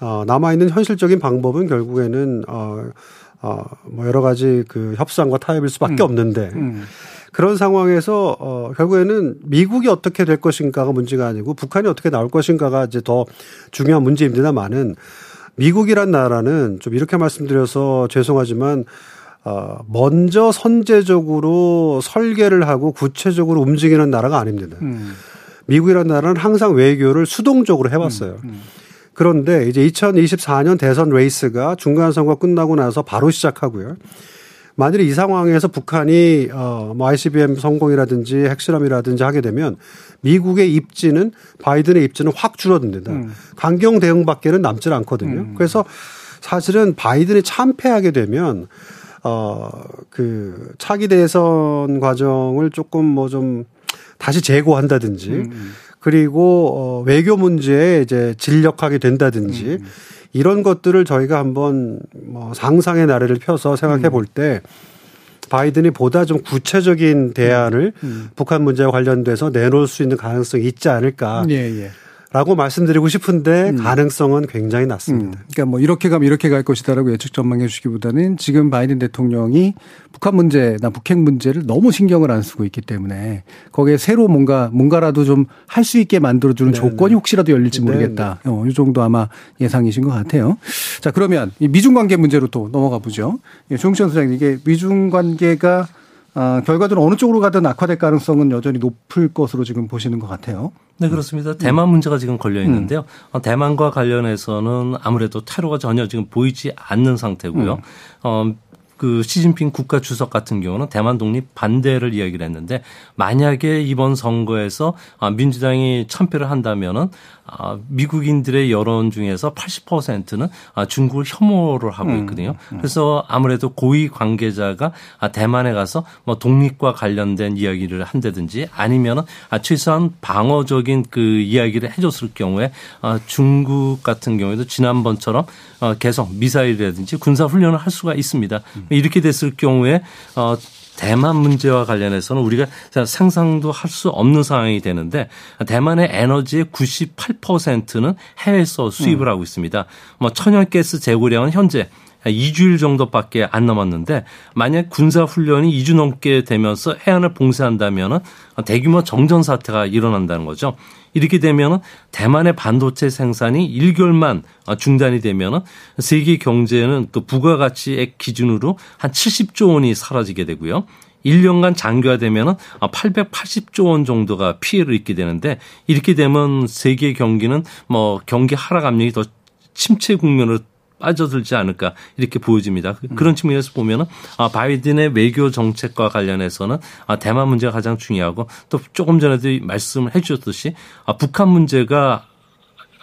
어, 남아 있는 현실적인 방법은 결국에는 어, 어, 뭐 여러 가지 그 협상과 타협일 수밖에 음. 없는데 음. 그런 상황에서 어, 결국에는 미국이 어떻게 될 것인가가 문제가 아니고 북한이 어떻게 나올 것인가가 이제 더 중요한 문제입니다만은 미국이란 나라는 좀 이렇게 말씀드려서 죄송하지만 어, 먼저 선제적으로 설계를 하고 구체적으로 움직이는 나라가 아닙니다. 음. 미국이라는 나라는 항상 외교를 수동적으로 해왔어요. 음. 음. 그런데 이제 2024년 대선 레이스가 중간 선거 끝나고 나서 바로 시작하고요. 만일 이 상황에서 북한이 어뭐 ICBM 성공이라든지 핵실험이라든지 하게 되면 미국의 입지는 바이든의 입지는 확 줄어듭니다. 음. 강경 대응밖에는 남질 않거든요. 음. 그래서 사실은 바이든이 참패하게 되면 어그 차기 대선 과정을 조금 뭐 좀 다시 재고한다든지 음. 음. 그리고 어 외교 문제에 이제 진력하게 된다든지 음. 이런 것들을 저희가 한번 뭐 상상의 나래를 펴서 생각해 볼때 음. 바이든이 보다 좀 구체적인 대안을 음. 음. 북한 문제와 관련돼서 내놓을 수 있는 가능성이 있지 않을까. 예, 예. 라고 말씀드리고 싶은데 음. 가능성은 굉장히 낮습니다. 음. 그러니까 뭐 이렇게 가면 이렇게 갈 것이다라고 예측 전망해 주시기보다는 지금 바이든 대통령이 북한 문제나 북핵 문제를 너무 신경을 안 쓰고 있기 때문에 거기에 새로 뭔가 뭔가라도 좀 할 수 있게 만들어주는 네 조건이 네. 혹시라도 열릴지 네, 모르겠다. 네 어, 이 정도 아마 예상이신 것 같아요. 자 그러면 이 미중 관계 문제로 또 넘어가 보죠. 예, 조영천 소장님 이게 미중 관계가 아, 결과적으로 어느 쪽으로 가든 악화될 가능성은 여전히 높을 것으로 지금 보시는 것 같아요. 네, 그렇습니다. 음. 대만 문제가 지금 걸려 있는데요. 음. 어, 대만과 관련해서는 아무래도 테러가 전혀 지금 보이지 않는 상태고요. 음. 어, 그 시진핑 국가 주석 같은 경우는 대만 독립 반대를 이야기를 했는데 만약에 이번 선거에서 아, 민주당이 참패를 한다면은 아, 미국인들의 여론 중에서 80%는 아, 중국을 혐오를 하고 음, 있거든요. 음. 그래서 아무래도 고위 관계자가 대만에 가서 뭐 독립과 관련된 이야기를 한다든지 아니면은 최소한 방어적인 그 이야기를 해줬을 경우에 중국 같은 경우에도 지난번처럼 어, 계속 미사일이라든지 군사 훈련을 할 수가 있습니다. 음. 이렇게 됐을 경우에 어 대만 문제와 관련해서는 우리가 상상도 할 수 없는 상황이 되는데 대만의 에너지의 98%는 해외에서 수입을 음. 하고 있습니다. 뭐 천연가스 재고량은 현재 2주일 정도밖에 안 남았는데 만약 군사 훈련이 2주 넘게 되면서 해안을 봉쇄한다면 대규모 정전 사태가 일어난다는 거죠. 이렇게 되면 대만의 반도체 생산이 1개월만 중단이 되면 세계 경제는 또 부가가치액 기준으로 한 70조 원이 사라지게 되고요. 1년간 장기화되면 880조 원 정도가 피해를 입게 되는데 이렇게 되면 세계 경기는 뭐 경기 하락 압력이 더 침체 국면으로 빠져들지 않을까 이렇게 보여집니다. 음. 그런 측면에서 보면은 아, 바이든의 외교 정책과 관련해서는 아, 대만 문제가 가장 중요하고 또 조금 전에도 말씀을 해주셨듯이 아, 북한 문제가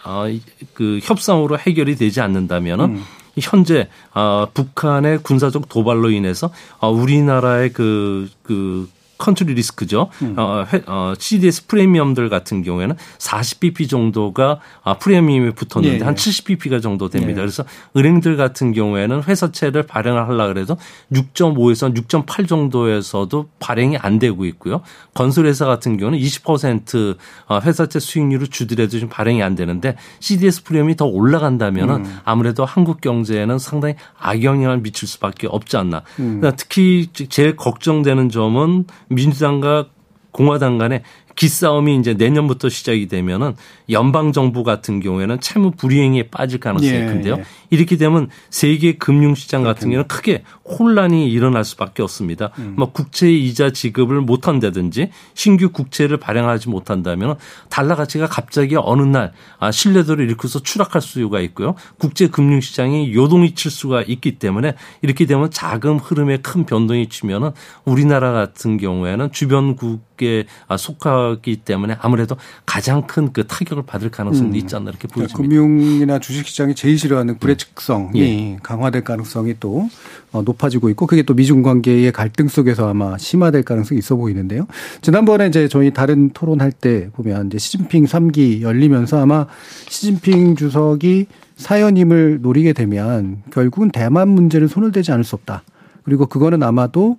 아, 그 협상으로 해결이 되지 않는다면은 음. 현재 아, 북한의 군사적 도발로 인해서 아, 우리나라의 그, 그 country risk죠. 음. 어, 회, 어, CDS 프리미엄들 같은 경우에는 40bp 정도가 아, 프리미엄이 붙었는데 예, 한 70bp가 예. 정도 됩니다. 예. 그래서 은행들 같은 경우에는 회사채를 발행을 하려 그래도 6.5에서 6.8 정도에서도 발행이 안 되고 있고요. 건설회사 같은 경우는 20% 어, 회사채 수익률을 주더라도 지금 발행이 안 되는데 CDS 프리미엄이 더 올라간다면은 음. 아무래도 한국 경제에는 상당히 악영향을 미칠 수밖에 없지 않나. 음. 그러니까 특히 제일 걱정되는 점은 민주당과 공화당 간에 기싸움이 이제 내년부터 시작이 되면은 연방 정부 같은 경우에는 채무 불이행에 빠질 가능성이 예, 큰데요. 예. 이렇게 되면 세계 금융 시장 같은 경우는 크게 혼란이 일어날 수밖에 없습니다. 음. 뭐 국채 이자 지급을 못 한다든지 신규 국채를 발행하지 못한다면 달러 가치가 갑자기 어느 날 아, 신뢰도를 잃고서 추락할 수가 있고요. 국제 금융 시장이 요동이 칠 수가 있기 때문에 이렇게 되면 자금 흐름에 큰 변동이 치면은 우리나라 같은 경우에는 주변국 에 아, 속하기 때문에 아무래도 가장 큰 그 타격을 받을 가능성이 음. 있지 않나 이렇게 보여집니다. 그러니까 금융이나 주식 시장이 제일 싫어하는 불의측성이 예. 강화될 가능성이 또 어, 높아지고 있고 그게 또 미중 관계의 갈등 속에서 아마 심화될 가능성이 있어 보이는데요. 지난번에 이제 저희 다른 토론할 때 보면 이제 시진핑 3기 열리면서 아마 시진핑 주석이 사연임을 노리게 되면 결국은 대만 문제를 손을 대지 않을 수 없다. 그리고 그거는 아마도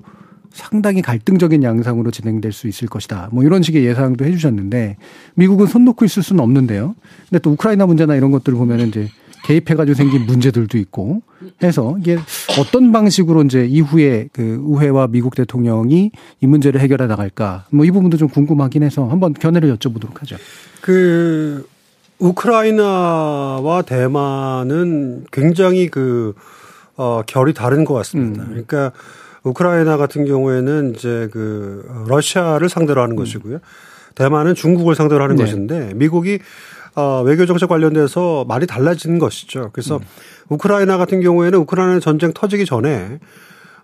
상당히 갈등적인 양상으로 진행될 수 있을 것이다. 뭐 이런 식의 예상도 해주셨는데 미국은 손 놓고 있을 수는 없는데요. 근데 또 우크라이나 문제나 이런 것들을 보면은 이제 개입해가지고 생긴 문제들도 있고 해서 이게 어떤 방식으로 이제 이후에 그 의회와 미국 대통령이 이 문제를 해결해 나갈까 뭐 이 부분도 좀 궁금하긴 해서 한번 견해를 여쭤보도록 하죠. 그 우크라이나와 대만은 굉장히 그 어, 결이 다른 것 같습니다. 음. 그러니까 우크라이나 같은 경우에는 이제 그 러시아를 상대로 하는 음. 것이고요. 대만은 중국을 상대로 하는 네. 것인데 미국이 어, 외교 정책 관련돼서 많이 달라진 것이죠. 그래서 음. 우크라이나 같은 경우에는 우크라이나 전쟁 터지기 전에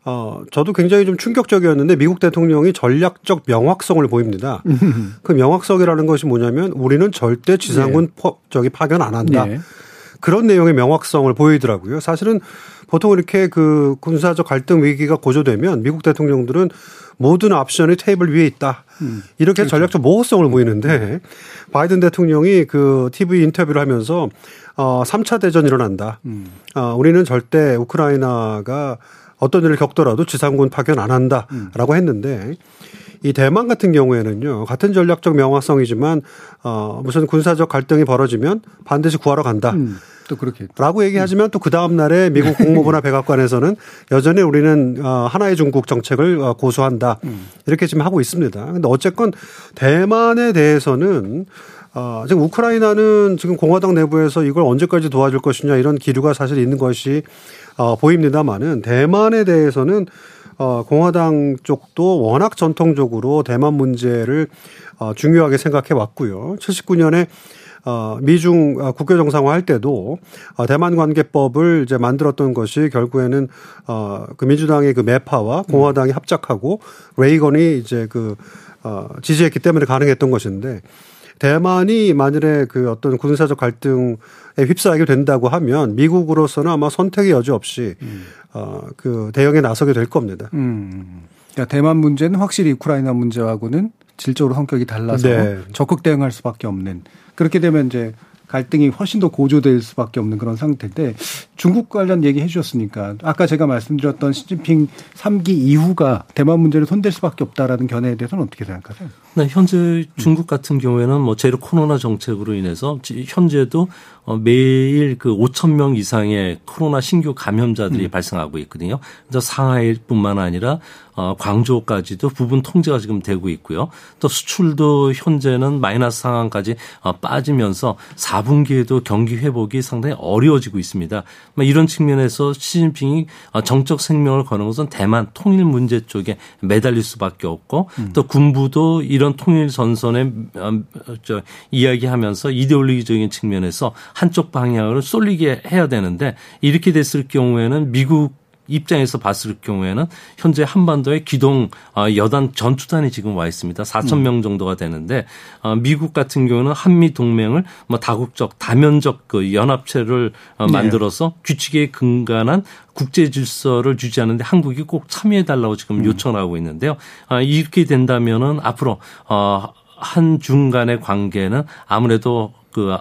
어, 저도 굉장히 좀 충격적이었는데 미국 대통령이 전략적 명확성을 보입니다. 음. 그 명확성이라는 것이 뭐냐면 우리는 절대 지상군 네. 포, 저기 파견 안 한다. 네. 그런 내용의 명확성을 보이더라고요. 사실은 보통 이렇게 그 군사적 갈등 위기가 고조되면 미국 대통령들은 모든 옵션이 테이블 위에 있다. 음. 이렇게 그렇죠. 전략적 모호성을 보이는데 바이든 대통령이 그 TV 인터뷰를 하면서 어 3차 대전 일어난다. 음. 어 우리는 절대 우크라이나가 어떤 일을 겪더라도 지상군 파견 안 한다라고 음. 했는데 이 대만 같은 경우에는요 같은 전략적 명확성이지만 어 무슨 군사적 갈등이 벌어지면 반드시 구하러 간다. 음. 또 그렇게. 라고 얘기하지만 또그 다음 날에 미국 국무부나 백악관에서는 여전히 우리는 어, 하나의 중국 정책을 어, 고수한다. 음. 이렇게 지금 하고 있습니다. 근데 어쨌건 대만에 대해서는 어, 지금 우크라이나는 지금 공화당 내부에서 이걸 언제까지 도와줄 것이냐 이런 기류가 사실 있는 것이 어, 보입니다만은 대만에 대해서는 어, 공화당 쪽도 워낙 전통적으로 대만 문제를 어, 중요하게 생각해 왔고요. 79년에 어, 미중 어, 국교 정상화 할 때도 어, 대만 관계법을 이제 만들었던 것이 결국에는 어, 그 민주당의 그 매파와 공화당이 합작하고 레이건이 이제 그 어, 지지했기 때문에 가능했던 것인데 대만이 만일에 그 어떤 군사적 갈등에 휩싸이게 된다고 하면 미국으로서는 아마 선택의 여지 없이 음. 어, 그 대응에 나서게 될 겁니다. 음. 그러니까 대만 문제는 확실히 우크라이나 문제하고는 질적으로 성격이 달라서 네. 적극 대응할 수밖에 없는 그렇게 되면 이제 갈등이 훨씬 더 고조될 수밖에 없는 그런 상태인데 중국 관련 얘기 해주셨으니까 아까 제가 말씀드렸던 시진핑 3기 이후가 대만 문제를 손댈 수밖에 없다라는 견해에 대해서는 어떻게 생각하세요? 네, 현재 중국 같은 경우에는 뭐 제로 코로나 정책으로 인해서 현재도 어, 매일 그 5천 명 이상의 코로나 신규 감염자들이 음. 발생하고 있거든요. 그래서 상하이뿐만 아니라 어, 광주까지도 부분 통제가 지금 되고 있고요. 또 수출도 현재는 마이너스 상황까지 어, 빠지면서 4분기에도 경기 회복이 상당히 어려워지고 있습니다. 뭐 이런 측면에서 시진핑이 어, 정적 생명을 거는 것은 대만 통일 문제 쪽에 매달릴 수밖에 없고 음. 또 군부도 이런 통일 전선에 저 이야기하면서 이데올로기적인 측면에서 한쪽 방향으로 쏠리게 해야 되는데 이렇게 됐을 경우에는 미국 입장에서 봤을 경우에는 현재 한반도에 기동 어, 여단 전투단이 지금 와 있습니다. 4천 명 정도가 되는데 어, 미국 같은 경우는 한미 동맹을 뭐 다국적 다면적 그 연합체를 어, 네. 만들어서 규칙에 근간한 국제 질서를 유지하는데 한국이 꼭 참여해 달라고 지금 요청을 하고 있는데요. 아, 이렇게 된다면은 앞으로 어 한중 간의 관계는 아무래도 그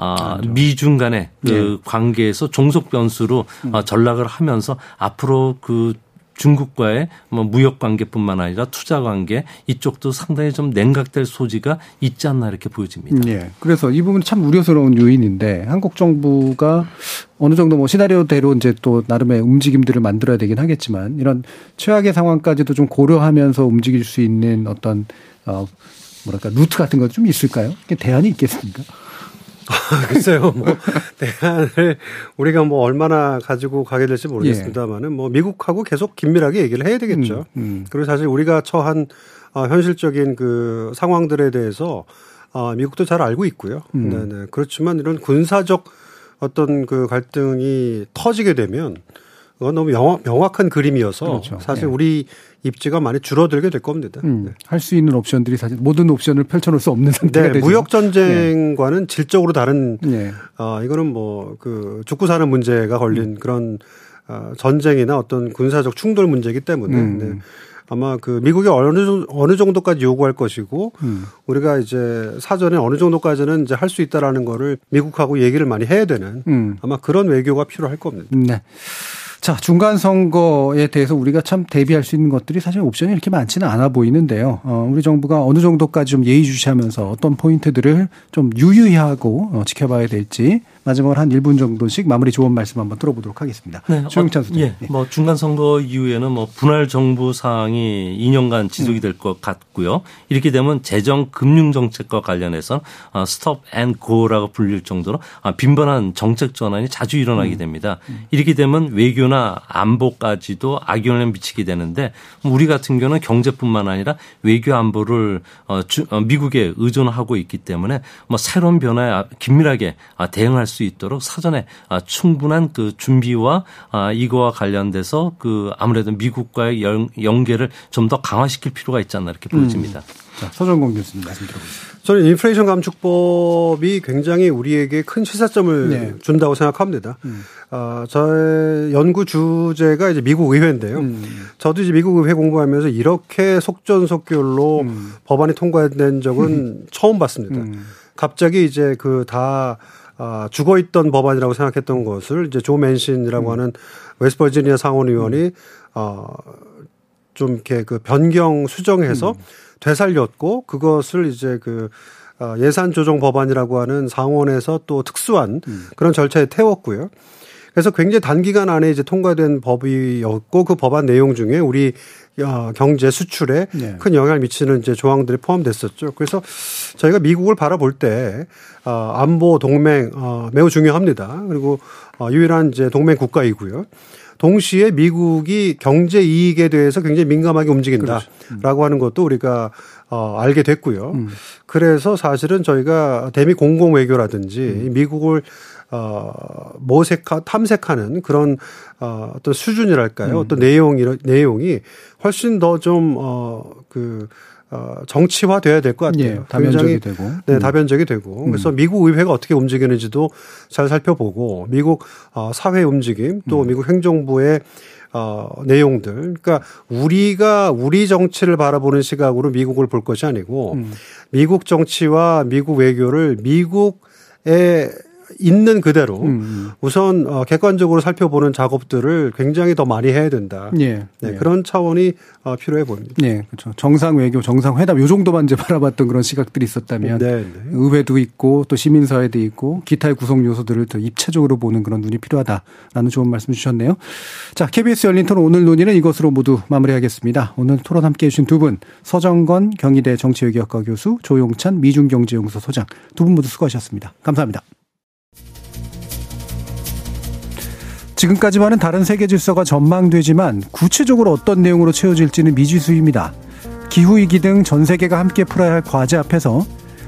아, 미중 간의 그 관계에서 종속 변수로 어, 전락을 하면서 앞으로 그 중국과의 뭐 무역 관계뿐만 아니라 투자 관계 이쪽도 상당히 좀 냉각될 소지가 있지 않나 이렇게 보여집니다. 예. 그래서 이 부분 참 우려스러운 요인인데 한국 정부가 어느 정도 뭐 시나리오대로 이제 또 나름의 움직임들을 만들어야 되긴 하겠지만 이런 최악의 상황까지도 좀 고려하면서 움직일 수 있는 어떤 어 뭐랄까 루트 같은 것 좀 있을까요? 대안이 있겠습니까? 글쎄요, 뭐, 대안을 우리가 뭐 얼마나 가지고 가게 될지 모르겠습니다만은 뭐 미국하고 계속 긴밀하게 얘기를 해야 되겠죠. 음. 그리고 사실 우리가 처한 어, 현실적인 그 상황들에 대해서 어, 미국도 잘 알고 있고요. 음. 네네. 그렇지만 이런 군사적 어떤 그 갈등이 터지게 되면 그건 너무 명확, 명확한 그림이어서 그렇죠. 사실 예. 우리 입지가 많이 줄어들게 될 겁니다. 음, 할수 있는 옵션들이 사실 모든 옵션을 펼쳐놓을 수 없는 상태가 네, 되죠. 무역 전쟁과는 질적으로 다른 예. 아 이거는 뭐 그 죽고 사는 문제가 걸린 그런 어, 전쟁이나 어떤 군사적 충돌 문제이기 때문에 음. 네. 아마 그 미국이 어느 정- 어느 정도까지 요구할 것이고 음. 우리가 이제 사전에 어느 정도까지는 이제 할 수 있다라는 거를 미국하고 얘기를 많이 해야 되는 음. 아마 그런 외교가 필요할 겁니다. 네. 자, 중간 선거에 대해서 우리가 참 대비할 수 있는 것들이 사실 옵션이 이렇게 많지는 않아 보이는데요. 어, 우리 정부가 어느 정도까지 좀 예의주시하면서 어떤 포인트들을 좀 유의하고 어, 지켜봐야 될지 마지막으로 한 1분 정도씩 마무리 조언 말씀 한번 들어보도록 하겠습니다. 네, 조영찬 어, 소장님. 예, 뭐 중간 선거 이후에는 뭐 분할 정부 상황이 2년간 지속이 될 것 같고요. 이렇게 되면 재정 금융 정책과 관련해서 어, stop and go라고 불릴 정도로 아, 빈번한 정책 전환이 자주 일어나게 됩니다. 이렇게 되면 외교나 안보까지도 악영향을 미치게 되는데 우리 같은 경우는 경제뿐만 아니라 외교 안보를 어, 주- 어, 미국에 의존하고 있기 때문에 뭐 새로운 변화에 아- 긴밀하게 아, 대응할 수 있도록 사전에 아, 충분한 그 준비와 아, 이거와 관련돼서 그 아무래도 미국과의 연, 연계를 좀 더 강화시킬 필요가 있지 않나 이렇게 보여집니다. 자, 서정공 교수님 말씀 들어보겠습니다. 저는 인플레이션 감축법이 굉장히 우리에게 큰 시사점을 네. 준다고 생각합니다. 음. 어, 저의 연구 주제가 이제 미국 의회인데요. 음. 저도 이제 미국 의회 공부하면서 이렇게 속전속결로 음. 법안이 통과된 적은 처음 봤습니다. 음. 갑자기 이제 그 다 아, 죽어 있던 법안이라고 생각했던 것을 이제 조 맨신이라고 하는 웨스트버지니아 상원 의원이 어, 좀 이렇게 그 변경 수정해서 되살렸고 그것을 이제 그 어, 예산 조정 법안이라고 하는 상원에서 또 특수한 그런 절차에 태웠고요. 그래서 굉장히 단기간 안에 이제 통과된 법이었고 그 법안 내용 중에 우리 어, 경제 수출에 네. 큰 영향을 미치는 이제 조항들이 포함됐었죠. 그래서 저희가 미국을 바라볼 때 어, 안보 동맹 어, 매우 중요합니다. 그리고 어, 유일한 이제 동맹 국가이고요. 동시에 미국이 경제 이익에 대해서 굉장히 민감하게 움직인다라고 하는 것도 우리가 어, 알게 됐고요. 그래서 사실은 저희가 대미 공공 외교라든지 미국을 어, 모색하, 탐색하는 그런 어, 어떤 수준이랄까요. 어떤 내용 이, 내용이 훨씬 더 좀, 어, 그, 어, 정치화 돼야 될 것 같아요. 예, 굉장히 되고. 네, 음. 다변적이 되고. 그래서 미국 의회가 어떻게 움직이는지도 잘 살펴보고 미국 어, 사회 움직임 또 음. 미국 행정부의 어, 내용들. 그러니까 우리가 우리 정치를 바라보는 시각으로 미국을 볼 것이 아니고 음. 미국 정치와 미국 외교를 미국에 있는 그대로 음. 우선 어, 객관적으로 살펴보는 작업들을 굉장히 더 많이 해야 된다. 예. 네, 예. 그런 차원이 어, 필요해 보입니다. 네, 그렇죠. 정상 외교, 정상 회담 요 정도만 이제 바라봤던 그런 시각들이 있었다면 네, 네. 의회도 있고 또 시민사회도 있고 기타의 구성 요소들을 더 입체적으로 보는 그런 눈이 필요하다라는 좋은 말씀 주셨네요. 자, KBS 열린 토론 오늘 논의는 이것으로 모두 마무리하겠습니다. 오늘 토론 함께 해주신 두 분, 서정건 경희대 정치외교학과 교수, 조용찬 미중경제연구소 소장 두 분 모두 수고하셨습니다. 감사합니다. 지금까지만은 다른 세계 질서가 전망되지만 구체적으로 어떤 내용으로 채워질지는 미지수입니다. 기후위기 등 전 세계가 함께 풀어야 할 과제 앞에서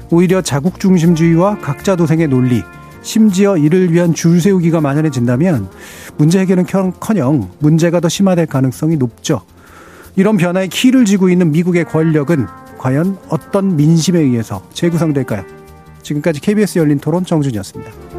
오히려 자국 중심주의와 각자 도생의 논리, 심지어 이를 위한 줄 세우기가 만연해진다면 문제 해결은 커녕 문제가 더 심화될 가능성이 높죠. 이런 변화에 키를 쥐고 있는 미국의 권력은 과연 어떤 민심에 의해서 재구성될까요? 지금까지 KBS 열린 토론 정준이었습니다.